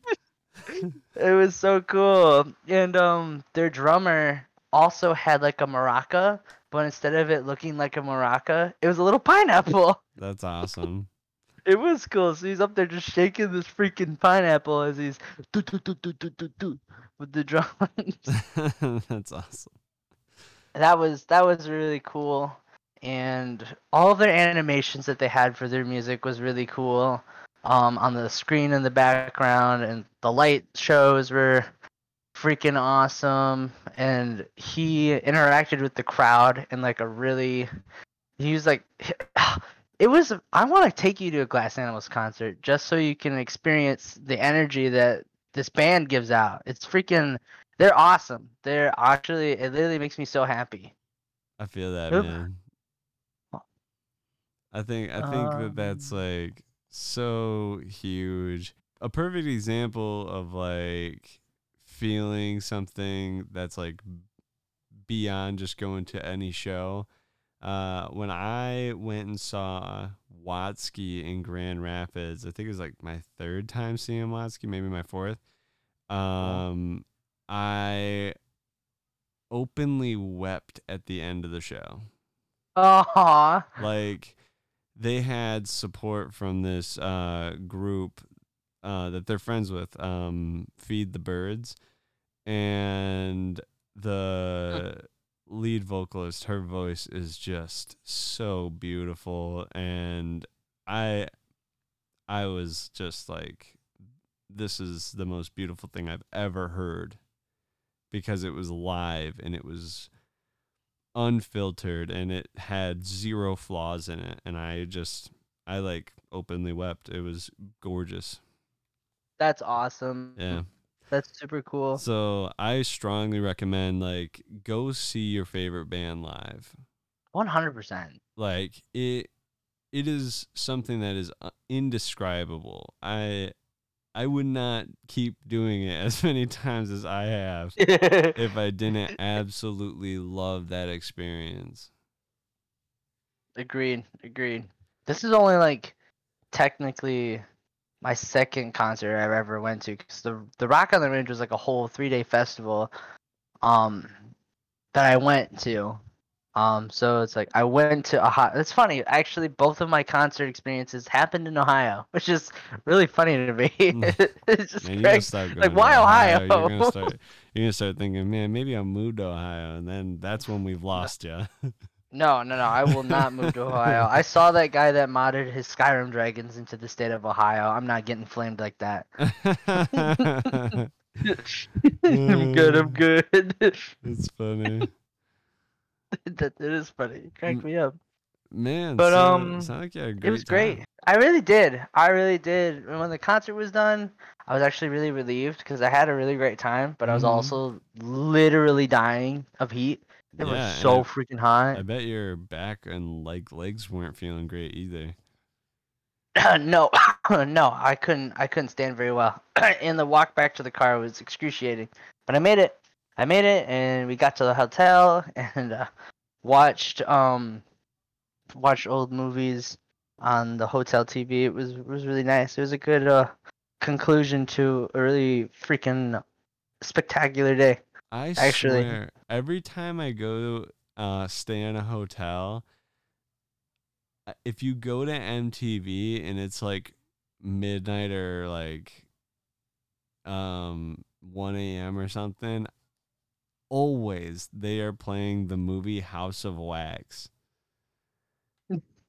It was so cool. And um their drummer also had like a maraca, but instead of it looking like a maraca, it was a little pineapple. <laughs> That's awesome. It was cool. So he's up there just shaking this freaking pineapple as he's do do do do do do do with the drums. <laughs> That's awesome. that was that was really cool. And all of their animations that they had for their music was really cool. Um, on the screen in the background, and the light shows were freaking awesome. And he interacted with the crowd in like a really, he was like, <sighs> it was. I want to take you to a Glass Animals concert just so you can experience the energy that this band gives out. It's freaking. They're awesome. They're actually. It literally makes me so happy. I feel that, Oop. man. I think I think that that's Um, like so huge. A perfect example of like feeling something that's like beyond just going to any show. Uh, when I went and saw Watsky in Grand Rapids, I think it was like my third time seeing Watsky, maybe my fourth. Um, I openly wept at the end of the show Aww. like they had support from this uh group uh that they're friends with um feed the birds and the lead vocalist her voice is just so beautiful. And i i was just like this is the most beautiful thing i've ever heard because it was live and it was unfiltered and it had zero flaws in it. And i just i like openly wept. It was gorgeous. That's awesome. yeah That's super cool. so i strongly recommend like go see your favorite band live One hundred percent. like it it is something that is uh, indescribable i i would not keep doing it <laughs> as many times as i have <laughs> if i didn't absolutely love that experience Agreed. Agreed. This is only like technically my second concert I've ever went to because the the Rock on the Range was like a whole three day festival, um, that I went to. Um, so it's like I went to Ohio. It's funny, actually, both of my concert experiences happened in Ohio, <laughs> which is really funny to me. <laughs> it's just Man, you gotta crazy. start going like, why Ohio? You're gonna start. You're gonna start thinking, man, maybe I'll move to Ohio, and then that's when we've lost you. <laughs> No, no, no. I will not move to Ohio. I saw that guy that modded his Skyrim dragons into the state of Ohio. I'm not getting flamed like that. <laughs> I'm good. I'm good. it's funny, <laughs> that it is funny. It cracked me up. man. But, so, um, like you had a It was great. I really did. I really did. And when the concert was done, I was actually really relieved because I had a really great time. But I was Mhm. also literally dying of heat It Yeah, was so freaking hot. I bet your back and like legs weren't feeling great either. <laughs> no, <laughs> no, I couldn't. I couldn't stand very well, <clears throat> and the walk back to the car was excruciating. But I made it. I made it, and we got to the hotel <laughs> and uh, watched um watched old movies on the hotel TV. It was it was really nice. It was a good uh conclusion to a really freaking spectacular day. I Actually- swear, every time I go uh, stay in a hotel, uh, if you go to MTV and it's like midnight or like um 1 a.m. or something, always they are playing the movie House of Wax.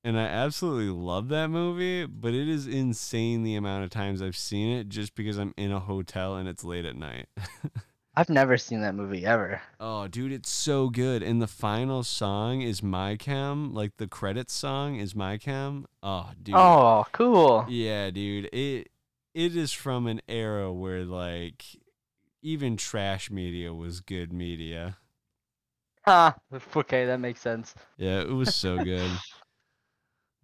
And I absolutely love that movie, but it is insane the amount of times I've seen it just because I'm in a hotel and it's late at night. <laughs> I've never seen that movie ever. Oh, dude, it's so good. And the final song is My Chem. Like the credits song is My Chem. Oh, dude. Oh, cool. Yeah, dude. It it is from an era where like even trash media was good media. Huh. Okay, that makes sense. Yeah, it was so <laughs> good.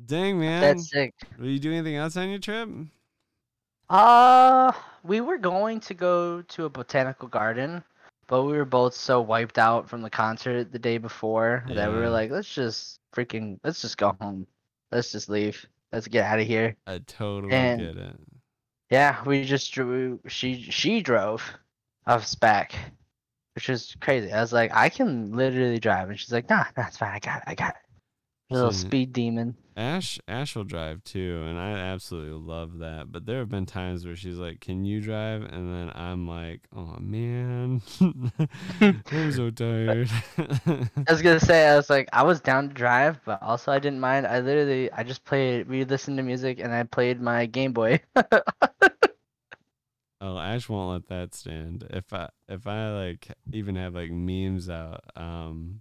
Dang man. That's sick. Were you do anything else on your trip? Uh, we were going to go to a botanical garden, but we were both so wiped out from the concert the day before that we were like, let's just freaking, let's just go home. Let's just leave. Let's get out of here. I totally And- get it. Yeah, we just drew. She she drove us back, which is crazy. I was like, I can literally drive, and she's like, Nah, nah, it's fine. I got it. I got it. Little So- speed demon. Ash Ash will drive too, and I absolutely love that. But there have been times where she's like, "Can you drive?" And then I'm like, "Oh man, <laughs> I'm so tired." I was gonna say, I was like, I was down to drive, but also I didn't mind. I literally, I just played, we listened to music, and I played my Game Boy. <laughs> oh, Ash won't let that stand. If I if I like even have like memes out, um,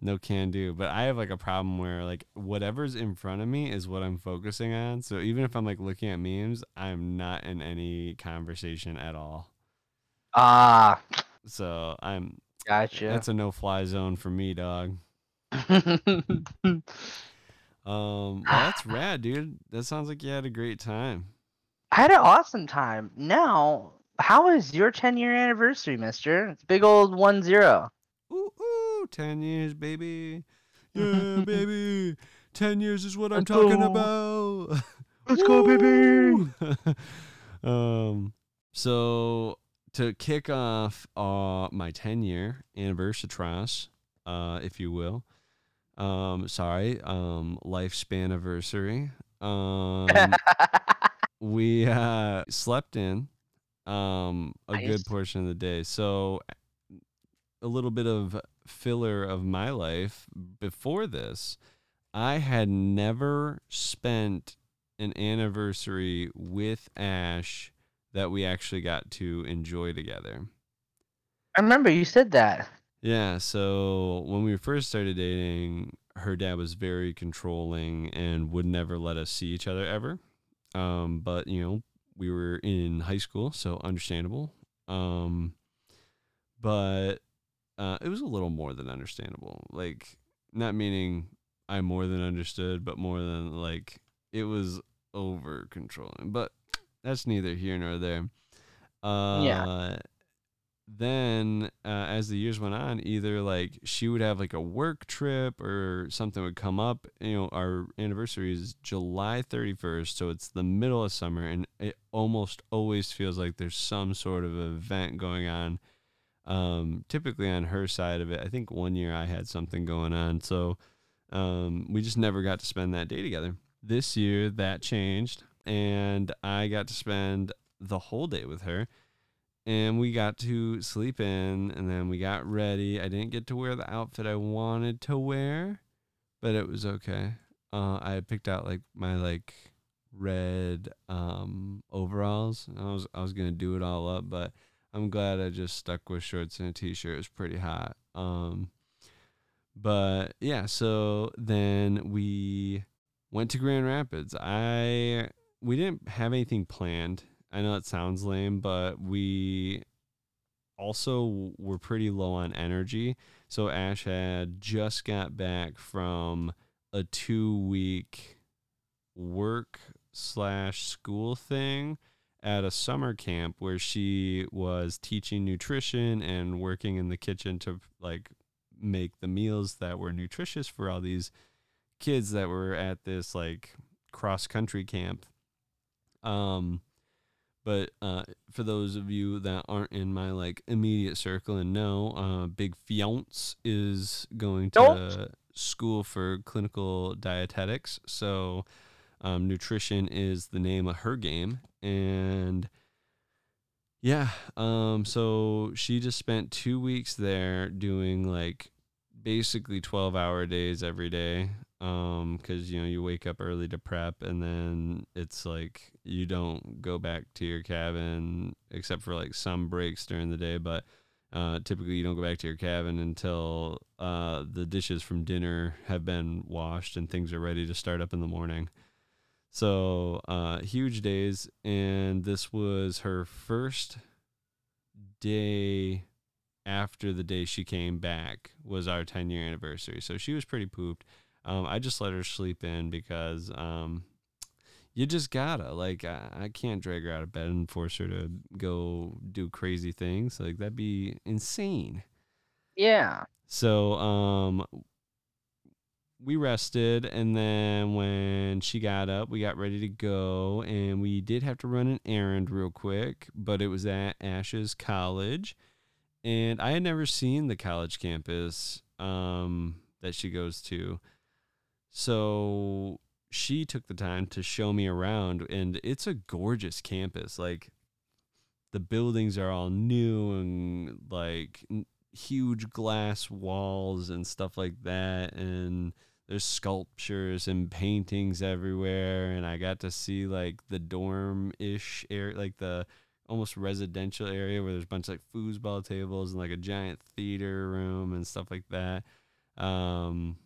no can do. But I have like a problem where like whatever's in front of me is what I'm focusing on. So even if I'm like looking at memes, I'm not in any conversation at all. ah, So I'm gotcha. That's a no fly zone for me, dog. <laughs> Um, well, that's rad, dude. That sounds like you had a great time. I had an awesome time. Now, how is your 10 year anniversary, mister? It's big old 1 0. Ooh, ooh, 10 years, baby. <laughs> Yeah, baby. 10 years is what I'm Let's talking go. about. Let's go, baby. baby. <laughs> um, so to kick off uh my 10 year anniversary, uh, if you will. Um, sorry, um, lifespan anniversary. Um, <laughs> we uh slept in um a good portion of the day so a little bit of filler of my life before this i had never spent an anniversary with ash that we actually got to enjoy together I remember you said that. yeah, so when we first started dating, her dad was very controlling and would never let us see each other ever. Um, but you know, we were in high school, so understandable. Um, but uh, it was a little more than understandable. Like, not meaning I more than understood, but more than like it was over controlling. But that's neither here nor there. Uh, then uh, as the years went on either like she would have like a work trip or something would come up you know our anniversary is july 31st so it's the middle of summer and it almost always feels like there's some sort of event going on um, typically on her side of it i think one year i had something going on. So um, we just never got to spend that day together. This year that changed and i got to spend the whole day with her and we got to sleep in and then we got ready. I didn't get to wear the outfit i wanted to wear but it was okay. Uh, i picked out like my like red um overalls i was i was gonna do it all up but i'm glad i just stuck with shorts and a t-shirt. It was pretty hot. Um but yeah so then we went to grand rapids. I we didn't have anything planned. I know it sounds lame, but we also were pretty low on energy. So Ash had just got back from a two week work slash school thing at a summer camp where she was teaching nutrition and working in the kitchen to like make the meals that were nutritious for all these kids that were at this like cross country camp. Um but uh, for those of you that aren't in my like immediate circle and know, uh, Big Fiance is going to Fiance. school for clinical dietetics. So um, nutrition is the name of her game, and yeah, um, so she just spent two weeks there doing like basically twelve hour days every day. Um, because you know you wake up early to prep, and then it's like you don't go back to your cabin except for like some breaks during the day, but uh, typically you don't go back to your cabin until uh, the dishes from dinner have been washed and things are ready to start up in the morning. So uh, huge days, and this was her first day after the day she came back was our 10 year anniversary. So she was pretty pooped. Um, I just let her sleep in because um, you just gotta like I, I can't drag her out of bed and force her to go do crazy things like that'd be insane. Yeah. So um we rested and then when she got up, we got ready to go and we did have to run an errand real quick, but it was at Ash's college. And I had never seen the college campus um that she goes to. So she took the time to show me around and it's a gorgeous campus. Like the buildings are all new and like huge glass walls and stuff like that and there's sculptures and paintings everywhere and I got to see like the dorm ish area like the almost residential area where there's a bunch of like foosball tables and like a giant theater room and stuff like that. Um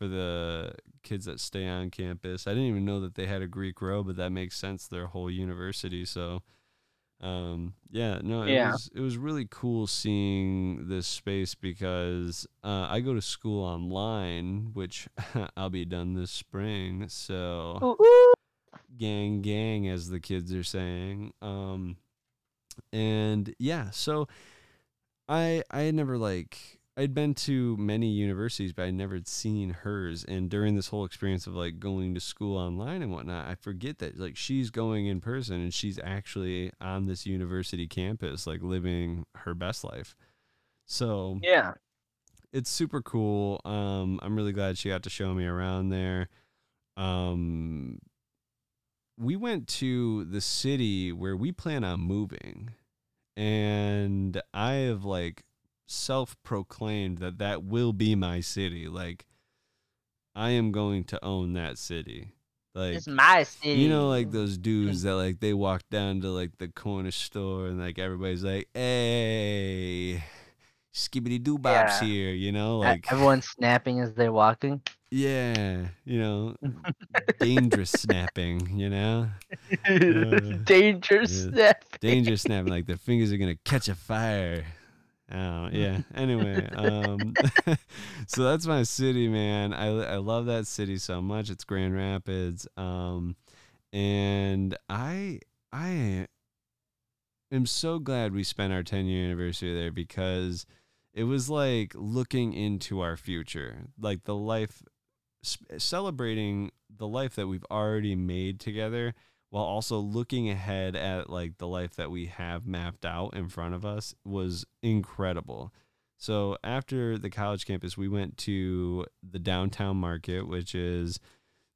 for the kids that stay on campus. I didn't even know that they had a Greek row, but that makes sense. Their whole university. So, um, yeah, no, it Yeah. was it was really cool seeing this space because uh, I go to school online, which <laughs> I'll be done this spring. So, gang gang as the kids are saying um and yeah so i i never like i'd been to many universities but i'd never seen hers and during this whole experience of like going to school online and whatnot i forget that like she's going in person and she's actually on this university campus like living her best life so Yeah. it's super cool. Um, I'm really glad she got to show me around there. Um, we went to the city where we plan on moving, and I have like self-proclaimed that that will be my city. Like, I am going to own that city. Like, It's my city. you know, like those dudes that like they walk down to like the corner store and like everybody's like, "Hey, skibbity doo bops Yeah. here," you know, like everyone's snapping as they're walking. yeah, you know, <laughs> dangerous snapping, you know, <laughs> Uh, Dangerous yeah. snapping. dangerous snapping, like their fingers are gonna catch a fire. Oh yeah. Anyway, um, <laughs> so that's my city, man. I I love that city so much. It's Grand Rapids, um, and I I am so glad we spent our 10 year anniversary there because it was like looking into our future, like the life, celebrating the life that we've already made together while also looking ahead at like the life that we have mapped out in front of us was incredible. So after the college campus, we went to the downtown market, which is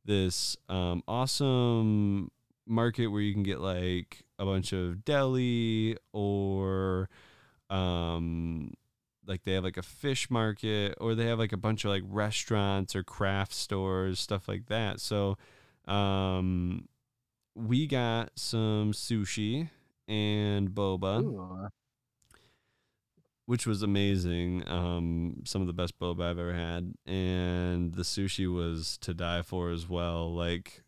this um, awesome market where you can get like a bunch of deli or um like they have like a fish market or they have like a bunch of like restaurants or craft stores stuff like that so um we got some sushi and boba Ooh. which was amazing. Um, some of the best boba I've ever had, and the sushi was to die for as well. Like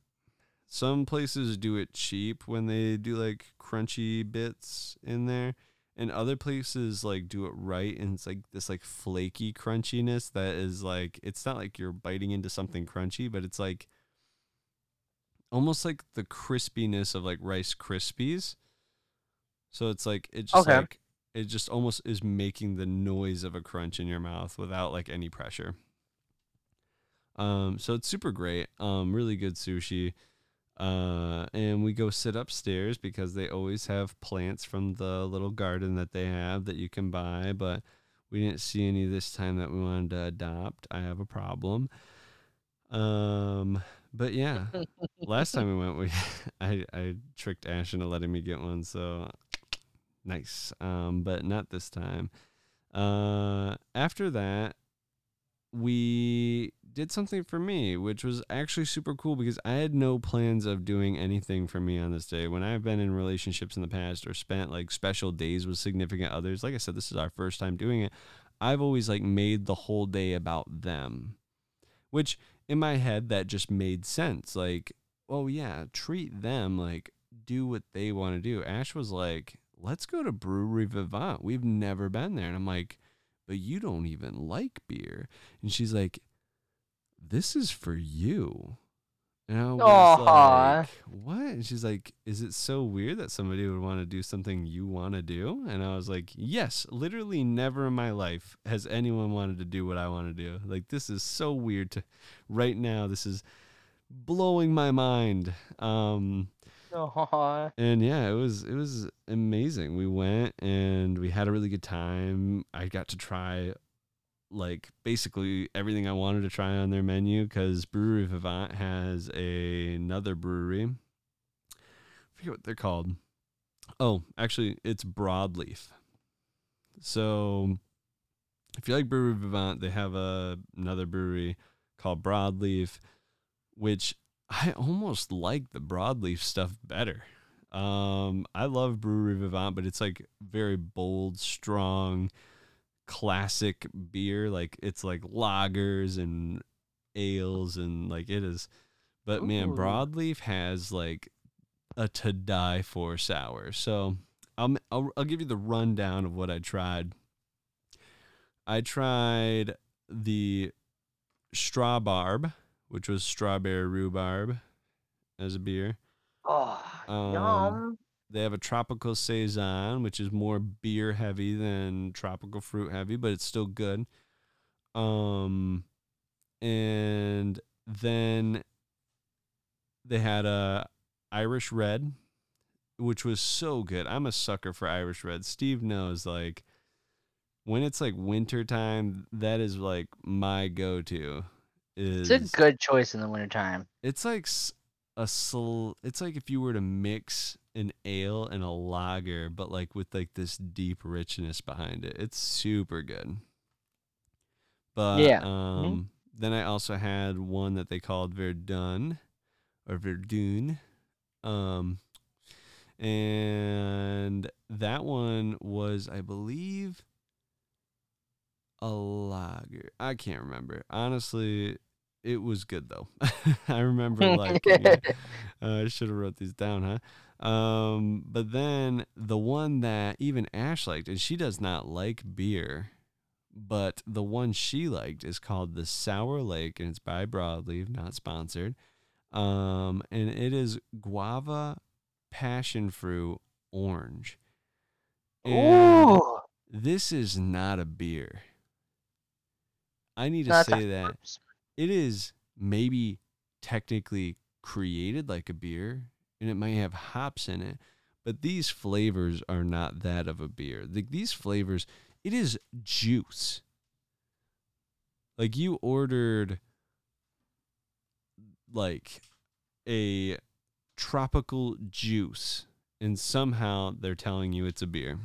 some places do it cheap when they do like crunchy bits in there, and other places like do it right and it's like this like flaky crunchiness that is like it's not like you're biting into something crunchy but it's like almost like the crispiness of like rice krispies so it's like it just Okay. like it just almost is making the noise of a crunch in your mouth without like any pressure um so it's super great um really good sushi uh, and we go sit upstairs because they always have plants from the little garden that they have that you can buy, but we didn't see any this time that we wanted to adopt. I have a problem. Um, but yeah, last <laughs> time we went, we <laughs> I I tricked Ash into letting me get one, so nice. Um, but not this time. Uh, after that, we did something for me, which was actually super cool because I had no plans of doing anything for me on this day. When I've been in relationships in the past or spent like special days with significant others, like I said, this is our first time doing it. I've always like made the whole day about them, which in my head that just made sense. Like, oh yeah, treat them like do what they want to do. Ash was like, let's go to Brewery Vivant. We've never been there, and I'm like, but you don't even like beer. And she's like, this is for you. And I was like, what? And she's like, is it so weird that somebody would want to do something you want to do? And I was like, yes, literally never in my life has anyone wanted to do what I want to do. Like, this is so weird to right now. This is blowing my mind. Um, Aw. and yeah, it was it was amazing. We went and we had a really good time. I got to try like basically everything I wanted to try on their menu because Brewery Vivant has a, another brewery. I forget what they're called. Oh, actually, it's Broadleaf. So, if you like Brewery Vivant, they have a, another brewery called Broadleaf, which I almost like the broadleaf stuff better. Um, I love Brewery Vivant, but it's like very bold, strong, classic beer. Like it's like lagers and ales and like it is. But man, broadleaf has like a to die for sour. So I'll I'll, I'll give you the rundown of what I tried. I tried the straw barb, which was strawberry rhubarb as a beer. Oh, Um, yum. They have a tropical saison, which is more beer heavy than tropical fruit heavy, but it's still good. Um, and then they had a Irish red, which was so good. I'm a sucker for Irish red. Steve knows, like, when it's like winter time, that is like my go-to. Is It's a good choice in the wintertime. it's like a sl- it's like if you were to mix an ale and a lager but like with like this deep richness behind it. It's super good. But Yeah. um then i also had one that they called verdun or verdun. Um and that one was i believe a lager. I can't remember. Honestly it was good though. <laughs> I remember like uh, <laughs> i should have wrote these down huh um but then the one that even ash liked and she does not like beer but the one she liked is called the sour lake and it's by broadleaf not sponsored. Um and it is guava passion fruit orange. And Ooh. this is not a beer. I need to a say that it is maybe technically created like a beer and it might have hops in it but these flavors are not that of a beer. Like these flavors it is juice. Like you ordered like a tropical juice and somehow they're telling you it's a beer.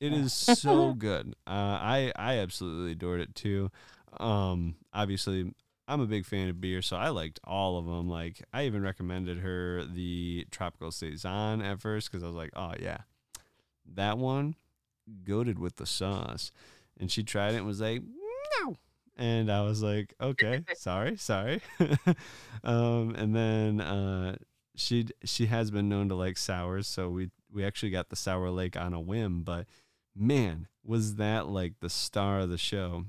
It is so <laughs> good. Uh, i i absolutely adored it too. Um obviously I'm a big fan of beer, so I liked all of them. Like I even recommended her the tropical saison at first because I was like, oh yeah, that one goaded with the sauce, and she tried it and was like, no, and I was like, okay, <laughs> sorry, sorry. <laughs> um, and then uh, she she has been known to like sours, so we we actually got the sour lake on a whim, but man, was that like the star of the show.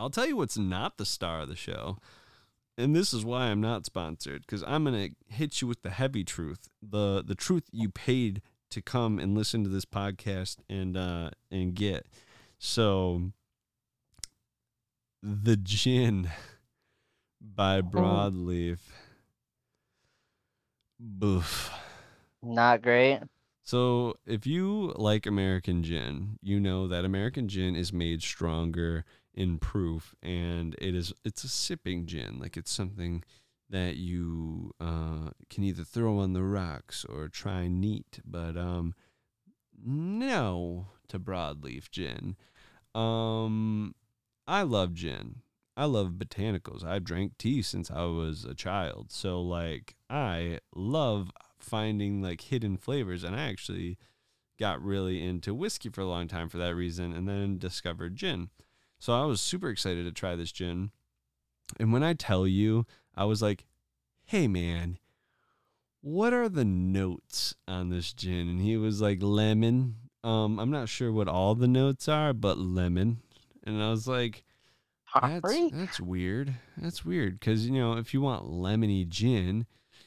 I'll tell you what's not the star of the show. And this is why I'm not sponsored cuz I'm going to hit you with the heavy truth. The the truth you paid to come and listen to this podcast and uh and get. So The Gin by Broadleaf. Boof. Not great. So, if you like American gin, you know that American gin is made stronger in proof, and it is it's a sipping gin. Like it's something that you uh, can either throw on the rocks or try neat. But um, no to broadleaf gin. Um, I love gin. I love botanicals. I've drank tea since I was a child. So like I love finding like hidden flavors and I actually got really into whiskey for a long time for that reason and then discovered gin. So I was super excited to try this gin. And when I tell you, I was like, "Hey man, what are the notes on this gin?" And he was like, "Lemon." Um I'm not sure what all the notes are, but lemon. And I was like, that's, that's weird. That's weird because you know if you want lemony gin,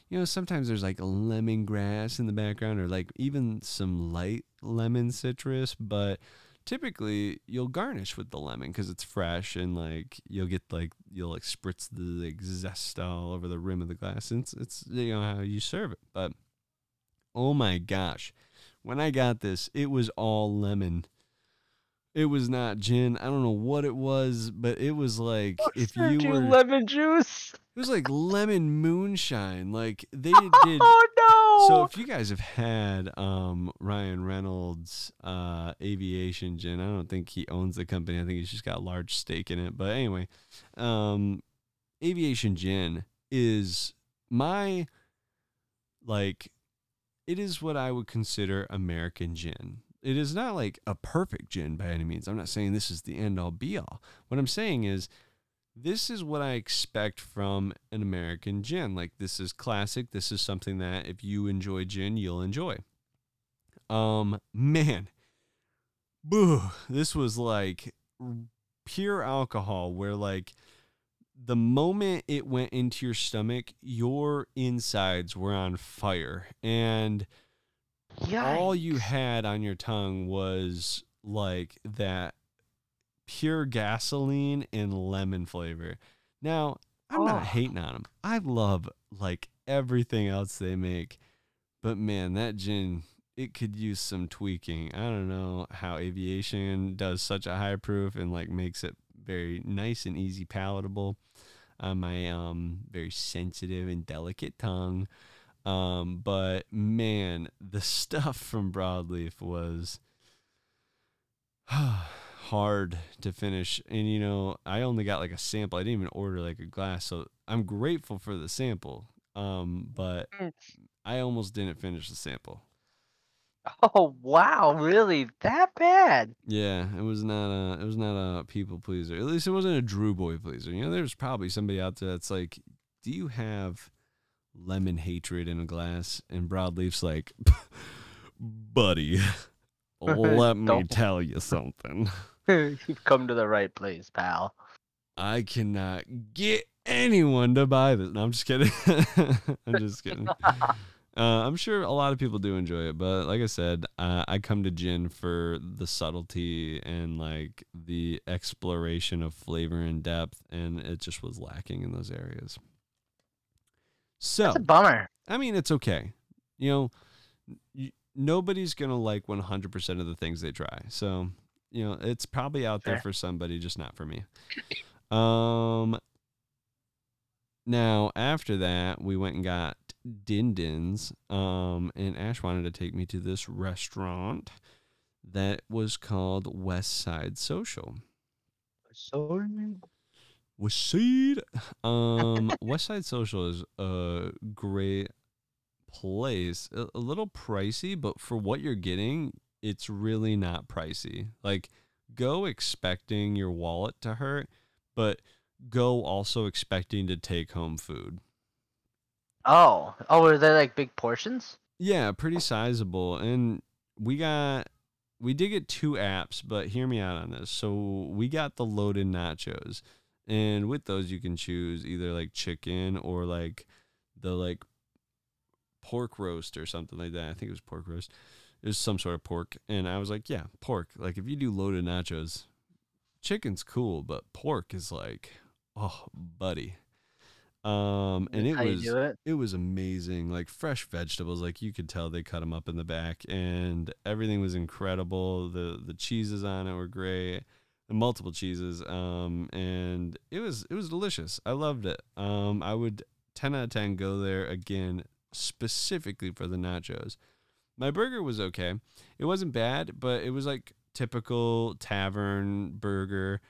you know sometimes there's like lemongrass in the background or like even some light lemon citrus, but typically you'll garnish with the lemon because it's fresh and like you'll get like you'll like spritz the like, zest all over the rim of the glass. And it's it's you know how you serve it, but oh my gosh, when I got this, it was all lemon. It was not gin. I don't know what it was, but it was like if you were lemon juice. it was like lemon moonshine. Like they <laughs> did Oh! So if you guys have had um, Ryan Reynolds uh, aviation gin, I don't think he owns the company. I think he's just got a large stake in it. But anyway, um, aviation gin is my like it is what I would consider American gin. It is not like a perfect gin by any means. I'm not saying this is the end all be all. What I'm saying is this is what I expect from an American gin. Like this is classic. This is something that if you enjoy gin, you'll enjoy. Um, man, boo, this was like pure alcohol where like the moment it went into your stomach, your insides were on fire and all you had on your tongue was like that pure gasoline and lemon flavor. Now, I'm not Oh. hating on them. I love like everything else they make. But man, that gin, it could use some tweaking. I don't know how aviation does such a high proof and like makes it very nice and easy palatable on my um very sensitive and delicate tongue. Um, but man, the stuff from Broadleaf was hard to finish. And you know, I only got like a sample. I didn't even order like a glass. So I'm grateful for the sample. Um, but. I almost didn't finish the sample. <laughs> Oh wow, really? That bad? Yeah, it was not a it was not a people pleaser. At least it wasn't a Drew boy pleaser. You know, there's probably somebody out there that's like, "Do you have lemon hatred in a glass?" And Broadleaf's like, <laughs> "Buddy, <laughs> let me tell you something. <laughs> You've come to the right place, pal. I cannot get anyone to buy this." No, I'm just kidding. <laughs> I'm just kidding. <laughs> Uh, I'm sure a lot of people do enjoy it, but like I said, uh, I come to gin for the subtlety and like the exploration of flavor and depth, and it just was lacking in those areas. So, That's a bummer. I mean, it's okay. You know, y- nobody's gonna like 100% of the things they try. So, you know, it's probably out there for somebody, just not for me. Um. Now, after that, we went and got Din Din's. Um, and Ash wanted to take me to this restaurant that was called West Side Social. So West Side. Um, <laughs> West Side Social is a great place. A, a little pricey, but for what you're getting, it's really not pricey. Like, go expecting your wallet to hurt, but go also expecting to take home food. Oh, oh, are they like big portions? Yeah, pretty sizable. And we got we did get two apps, but hear me out on this. So we got the loaded nachos, and with those you can choose either like chicken or like the like pork roast or something like that. I think it was pork roast. It was some sort of pork, and I was like, yeah, pork. Like if you do loaded nachos, chicken's cool, but pork is like, oh, buddy. Um, and it How was it? it was amazing. Like fresh vegetables like you could tell they cut them up in the back. And everything was incredible. The the cheeses on it were great. The multiple cheeses. Um and it was it was delicious. I loved it. Um i would 10 out of 10 go there again specifically for the nachos my burger was okay it wasn't bad but it was like typical tavern burger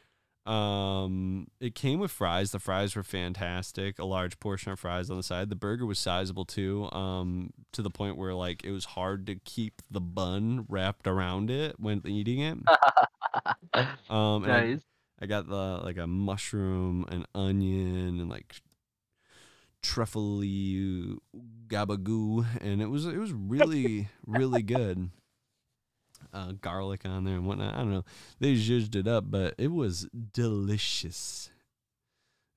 um, it came with fries. The fries were fantastic. A large portion of fries on the side. The burger was sizable too. Um, to the point where like it was hard to keep the bun wrapped around it when eating it. <laughs> Um, and I- nice. I got the like a mushroom, an onion, and like truffly gabagoo, and it was it was really really good. Uh, garlic on there and whatnot. I don't know. They zhuzhed it up, but it was delicious.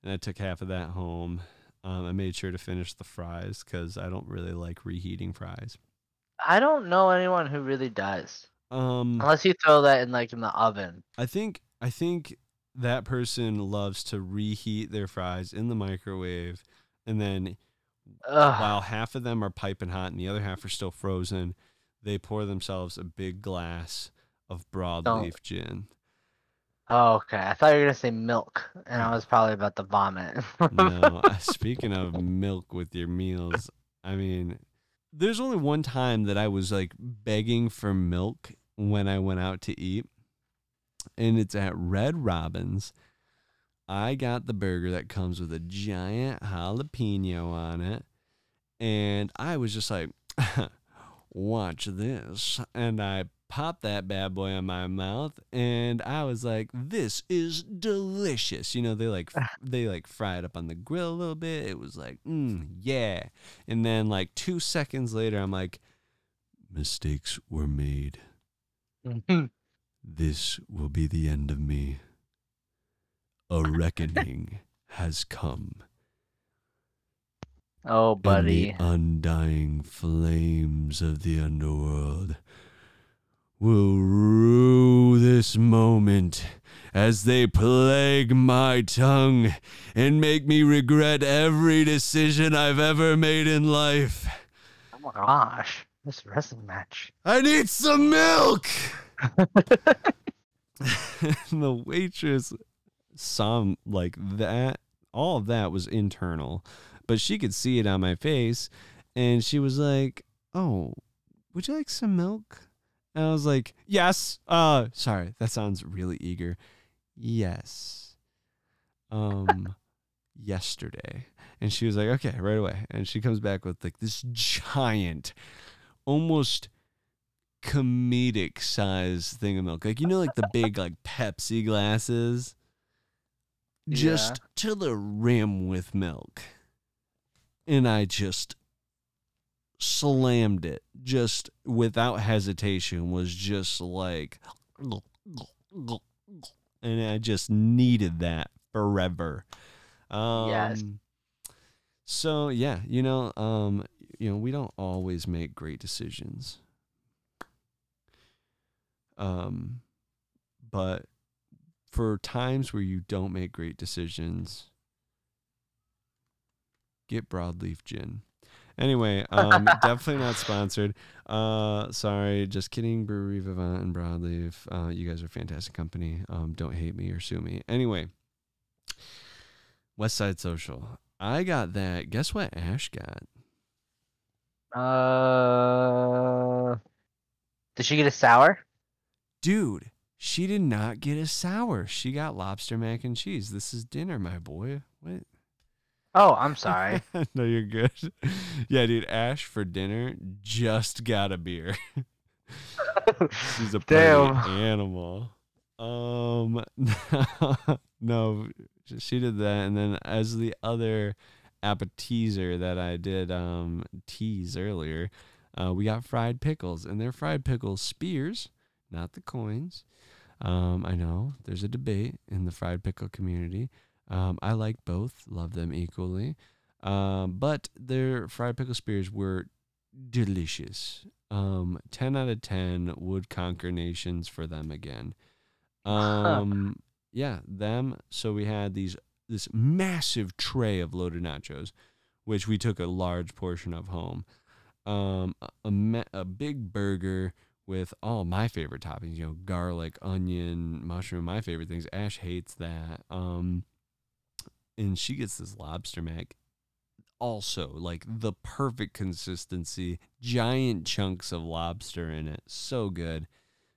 And I took half of that home. Um, I made sure to finish the fries because I don't really like reheating fries. I don't know anyone who really does, Um, unless you throw that in like in the oven. I think I think that person loves to reheat their fries in the microwave, and then Ugh. while half of them are piping hot and the other half are still frozen, they pour themselves a big glass of broadleaf gin. Oh, okay. I thought you were gonna say milk, and I was probably about to vomit. No, <laughs> uh, speaking of milk with your meals, I mean, there's only one time that I was like begging for milk when I went out to eat, and it's at Red Robin's. I got the burger that comes with a giant jalapeno on it, and I was just like, <laughs> watch this. And I popped that bad boy in my mouth and I was like, this is delicious. You know, they like <laughs> they like fry it up on the grill a little bit. It was like, mm, yeah. And then like two seconds later, I'm like, mistakes were made. <laughs> This will be the end of me. A reckoning has come. oh, buddy. And the undying flames of the underworld will rue this moment as they plague my tongue and make me regret every decision I've ever made in life. Oh my gosh, this wrestling match. I need some milk. <laughs> <laughs> and the waitress m- like that. All of that was internal, but she could see it on my face, and she was like, "Oh, would you like some milk?" And I was like, "Yes." Uh, sorry, that sounds really eager. Yes. Um, <laughs> yesterday, and she was like, "Okay, right away." And she comes back with like this giant, almost comedic size thing of milk. Like you know, like the big like Pepsi glasses. Just to the rim with milk. And I just slammed it just without hesitation was just like and I just needed that forever. Um Yes. So yeah, you know, um you know, we don't always make great decisions. Um, but for times where you don't make great decisions, get broadleaf gin. Anyway, <laughs> um, definitely not sponsored. Uh, sorry, just kidding. Brewery Vivant and Broadleaf, uh, you guys are fantastic company. Um, don't hate me or sue me. Anyway, West Side Social. I got that. Guess what Ash got? Uh, did she get a sour? Dude, she did not get a sour. She got lobster mac and cheese. This is dinner, my boy. What? Oh, I'm sorry. <laughs> no, you're good. Yeah, dude, Ash for dinner just got a beer. <laughs> She's a <laughs> Damn. animal. Um, no, she did that, and then as the other appetizer that I did um tease earlier, uh, we got fried pickles, and they're fried pickles spears, not the coins. Um, I know there's a debate in the fried pickle community. Um, I like both, love them equally. Um, but their fried pickle spears were delicious. Um, 10 out of 10 would conquer nations for them again. Um, <laughs> yeah, them. So we had these this massive tray of loaded nachos, which we took a large portion of home. Um, a, a, a big burger with all my favorite toppings, you know, garlic, onion, mushroom, my favorite things. Ash hates that. Um, and she gets this lobster mac also like the perfect consistency, giant chunks of lobster in it. So good.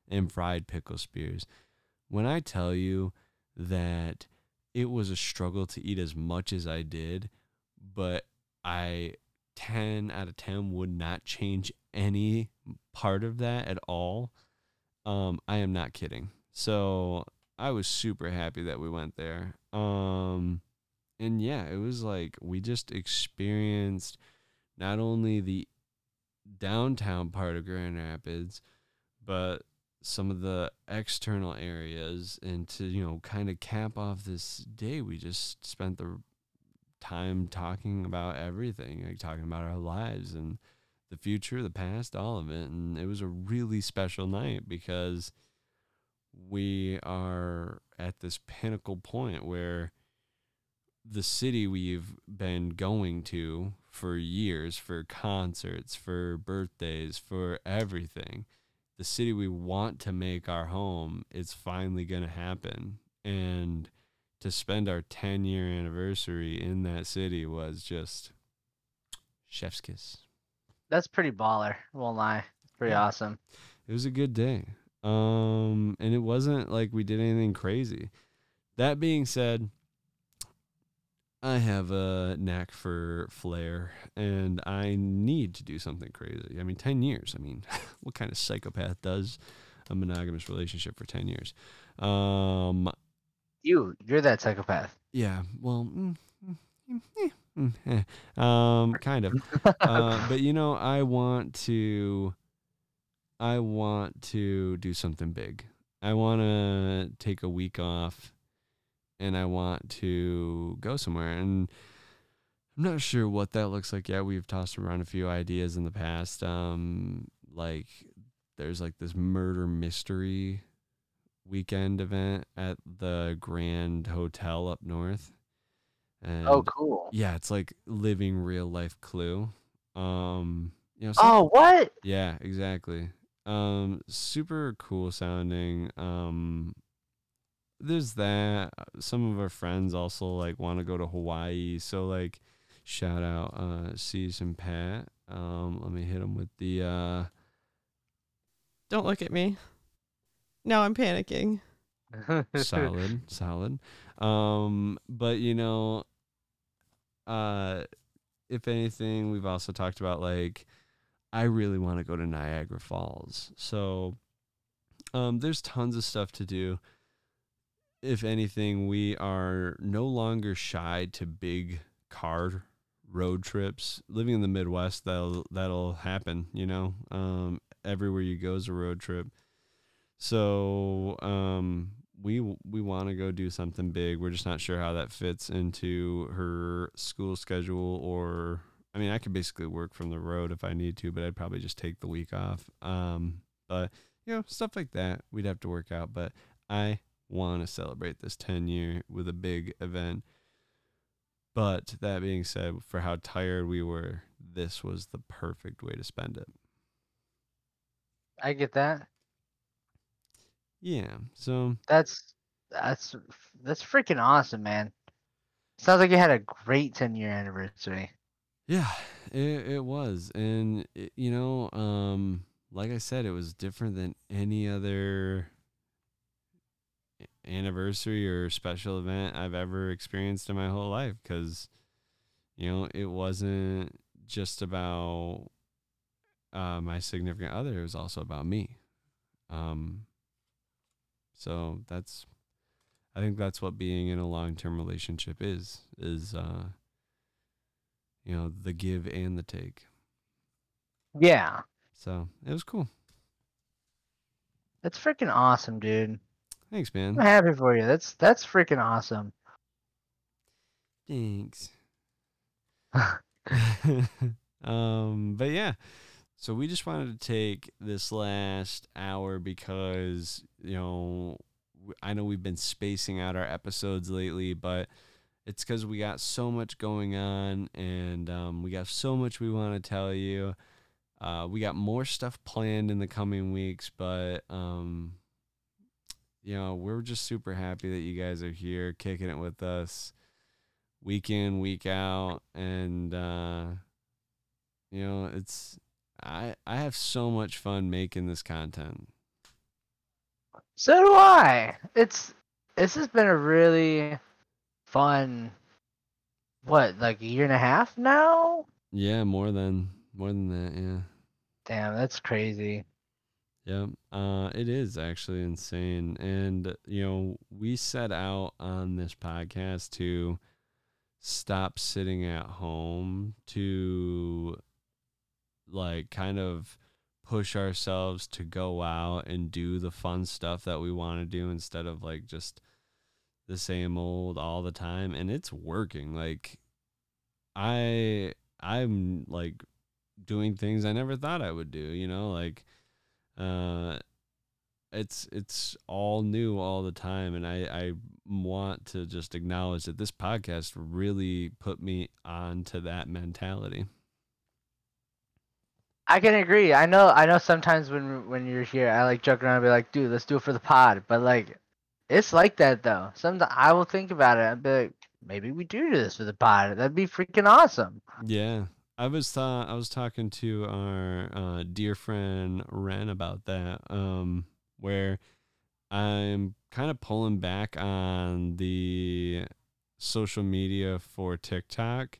And fried pickle spears. When I tell you that it was a struggle to eat as much as I did, but I 10 out of 10 would not change any part of that at all. Um, I am not kidding. So I was super happy that we went there. Um, and yeah, it was like we just experienced not only the downtown part of Grand Rapids, but some of the external areas and to you know kind of cap off this day we just spent the time talking about everything like talking about our lives and the future the past all of it and it was a really special night because we are at this pinnacle point where the city we've been going to for years for concerts for birthdays for everything the city we want to make our home is finally going to happen. And to spend our 10 year anniversary in that city was just chef's kiss. That's pretty baller. Won't lie. It's pretty Yeah. awesome. It was a good day. Um, and it wasn't like we did anything crazy. That being said, I have a knack for flair and I need to do something crazy. I mean, 10 years. I mean, <laughs> what kind of psychopath does a monogamous relationship for 10 years? Um, You, you're that psychopath. yeah, well, mm, mm, mm, eh, eh, um, kind of. uh, <laughs> but you know, I want to, I want to do something big. I want to take a week off, and I want to go somewhere. And I'm not sure what that looks like yet. We've tossed around a few ideas in the past. Um, like there's like this murder mystery weekend event at the Grand Hotel up north. And oh, cool. yeah, it's like living real life Clue. Um, you know, Oh, what? yeah, exactly. Um, super cool sounding. Um, there's that. Some of our friends also like want to go to Hawaii, so like, shout out uh and Pat. Um, let me hit them with the uh. Don't look at me. Now I'm panicking. solid, <laughs> solid. Um, but you know, uh, if anything, we've also talked about like, I really want to go to Niagara Falls. So, um, there's tons of stuff to do. If anything, we are no longer shy to big car road trips. Living in the Midwest, that'll that'll happen. You know, um, everywhere you go is a road trip. So um, we we want to go do something big. We're just not sure how that fits into her school schedule. Or I mean, I could basically work from the road if I need to, but I'd probably just take the week off. Um, but you know, stuff like that we'd have to work out. But I want to celebrate this 10 year with a big event. But that being said, for how tired we were, this was the perfect way to spend it. I get that. Yeah. So That's that's that's freaking awesome, man. Sounds like you had a great 10 year anniversary. Yeah, it it was, and it, you know, um, like I said, it was different than any other anniversary or special event I've ever experienced in my whole life. Because, you know, it wasn't just about uh, my significant other; it was also about me. Um, so that's, I think that's what being in a long term relationship is. Is uh you know, the give and the take. Yeah. So it was cool. That's freaking awesome, dude. Thanks, man. I'm happy for you. That's that's freaking awesome. Thanks. <laughs> <laughs> um, but yeah, so we just wanted to take this last hour because you know I know we've been spacing out our episodes lately, but it's because we got so much going on and um, we got so much we want to tell you. Uh, we got more stuff planned in the coming weeks, but um, you know we're just super happy that you guys are here, kicking it with us week in week out and uh you know it's i i have so much fun making this content So do I. It's this has been a really fun what, like a year and a half now? yeah more than more than that yeah Damn, that's crazy. Yep. Uh, it is actually insane. And, you know, we set out on this podcast to stop sitting at home, to like kind of push ourselves to go out and do the fun stuff that we want to do instead of like just the same old all the time. And it's working. Like, I, I'm like doing things I never thought I would do, you know, like, uh, it's it's all new all the time and I, I want to just acknowledge that this podcast really put me onto that mentality I can agree. I know I know sometimes when when you're here I like joke around and be like, dude, let's do it for the pod. But like it's like that though. Sometimes I will think about it and be like, maybe we do this for the pod. That'd be freaking awesome. yeah i was thought i was talking to our uh, dear friend ren about that um where i'm kind of pulling back on the social media for tiktok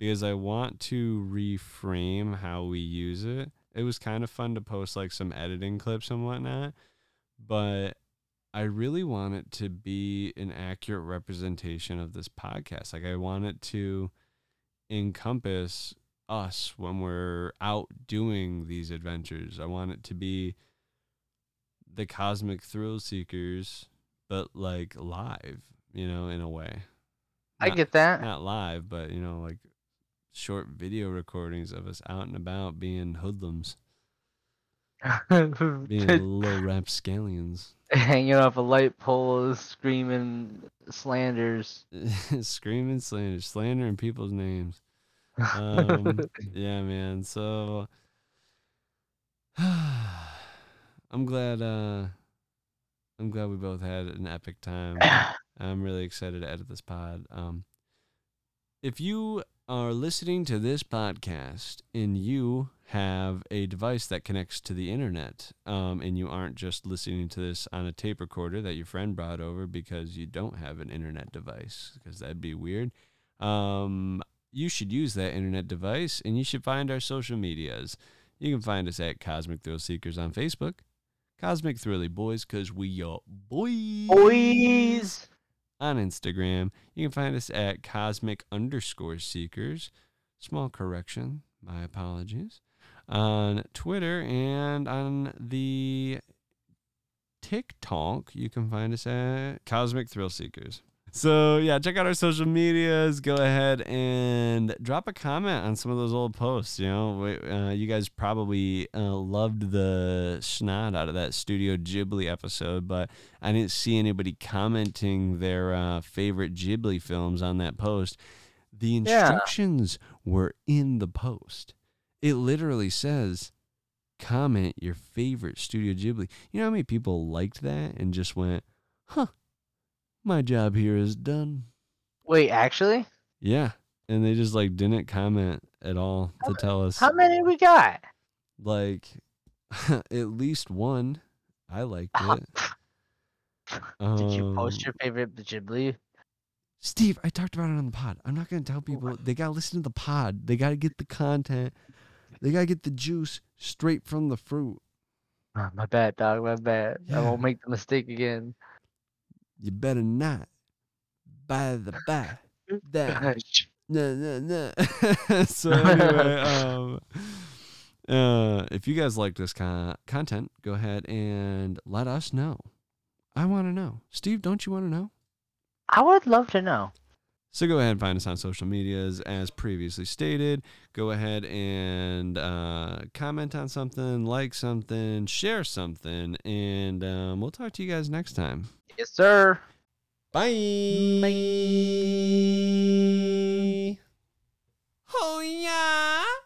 because i want to reframe how we use it it was kind of fun to post like some editing clips and whatnot but I really want it to be an accurate representation of this podcast. Like I want it to encompass us when we're out doing these adventures. I want it to be the cosmic thrill seekers, but like live, you know, in a way. I get that. not live, but you know, like short video recordings of us out and about being hoodlums, <laughs> being little rapscallions. <laughs> Hanging off a light pole, screaming slanders. <laughs> screaming slanders, slandering people's names. Um, yeah, man. So <sighs> I'm glad. Uh, I'm glad we both had an epic time. <coughs> I'm really excited to edit this pod. Um, if you are listening to this podcast and you have a device that connects to the internet, um, and you aren't just listening to this on a tape recorder that your friend brought over because you don't have an internet device, because that'd be weird. Um, you should use that internet device, and you should find our social medias. You can find us at Cosmic Thrill Seekers on Facebook, Cosmic Thrilly Boys, because we are boys Boys. On Instagram. You can find us at cosmic underscore seekers. Small correction, my apologies. On Twitter and on the TikTok, you can find us at Cosmic Thrill Seekers. So yeah, check out our social medias. Go ahead and drop a comment on some of those old posts. You know, We- uh, you guys probably uh, loved the snot out of that Studio Ghibli episode, but I didn't see anybody commenting their uh, favorite Ghibli films on that post. The instructions were in the post. It literally says, comment your favorite Studio Ghibli. You know how many people liked that and just went, huh, my job here is done. Wait, actually, Yeah. And they just like didn't comment at all to tell us how many we got? like <laughs> at least one. I liked <laughs> it. Did you post Um, your favorite Ghibli? Steve, I talked about it on the pod. I'm not going to tell people. They got to listen to the pod. They got to get the content. They got to get the juice straight from the fruit. Oh, my bad, dog. My bad. I won't make the mistake again. You better not. By the <laughs> by. That. No, no, no. so anyway, <laughs> um, Uh, if you guys like this con- content, go ahead and let us know. I want to know. Steve, don't you want to know? I would love to know. So go ahead and find us on social medias as previously stated. Go ahead and uh, comment on something, like something, share something, and um, we'll talk to you guys next time. Yes, sir. Bye. Oh yeah.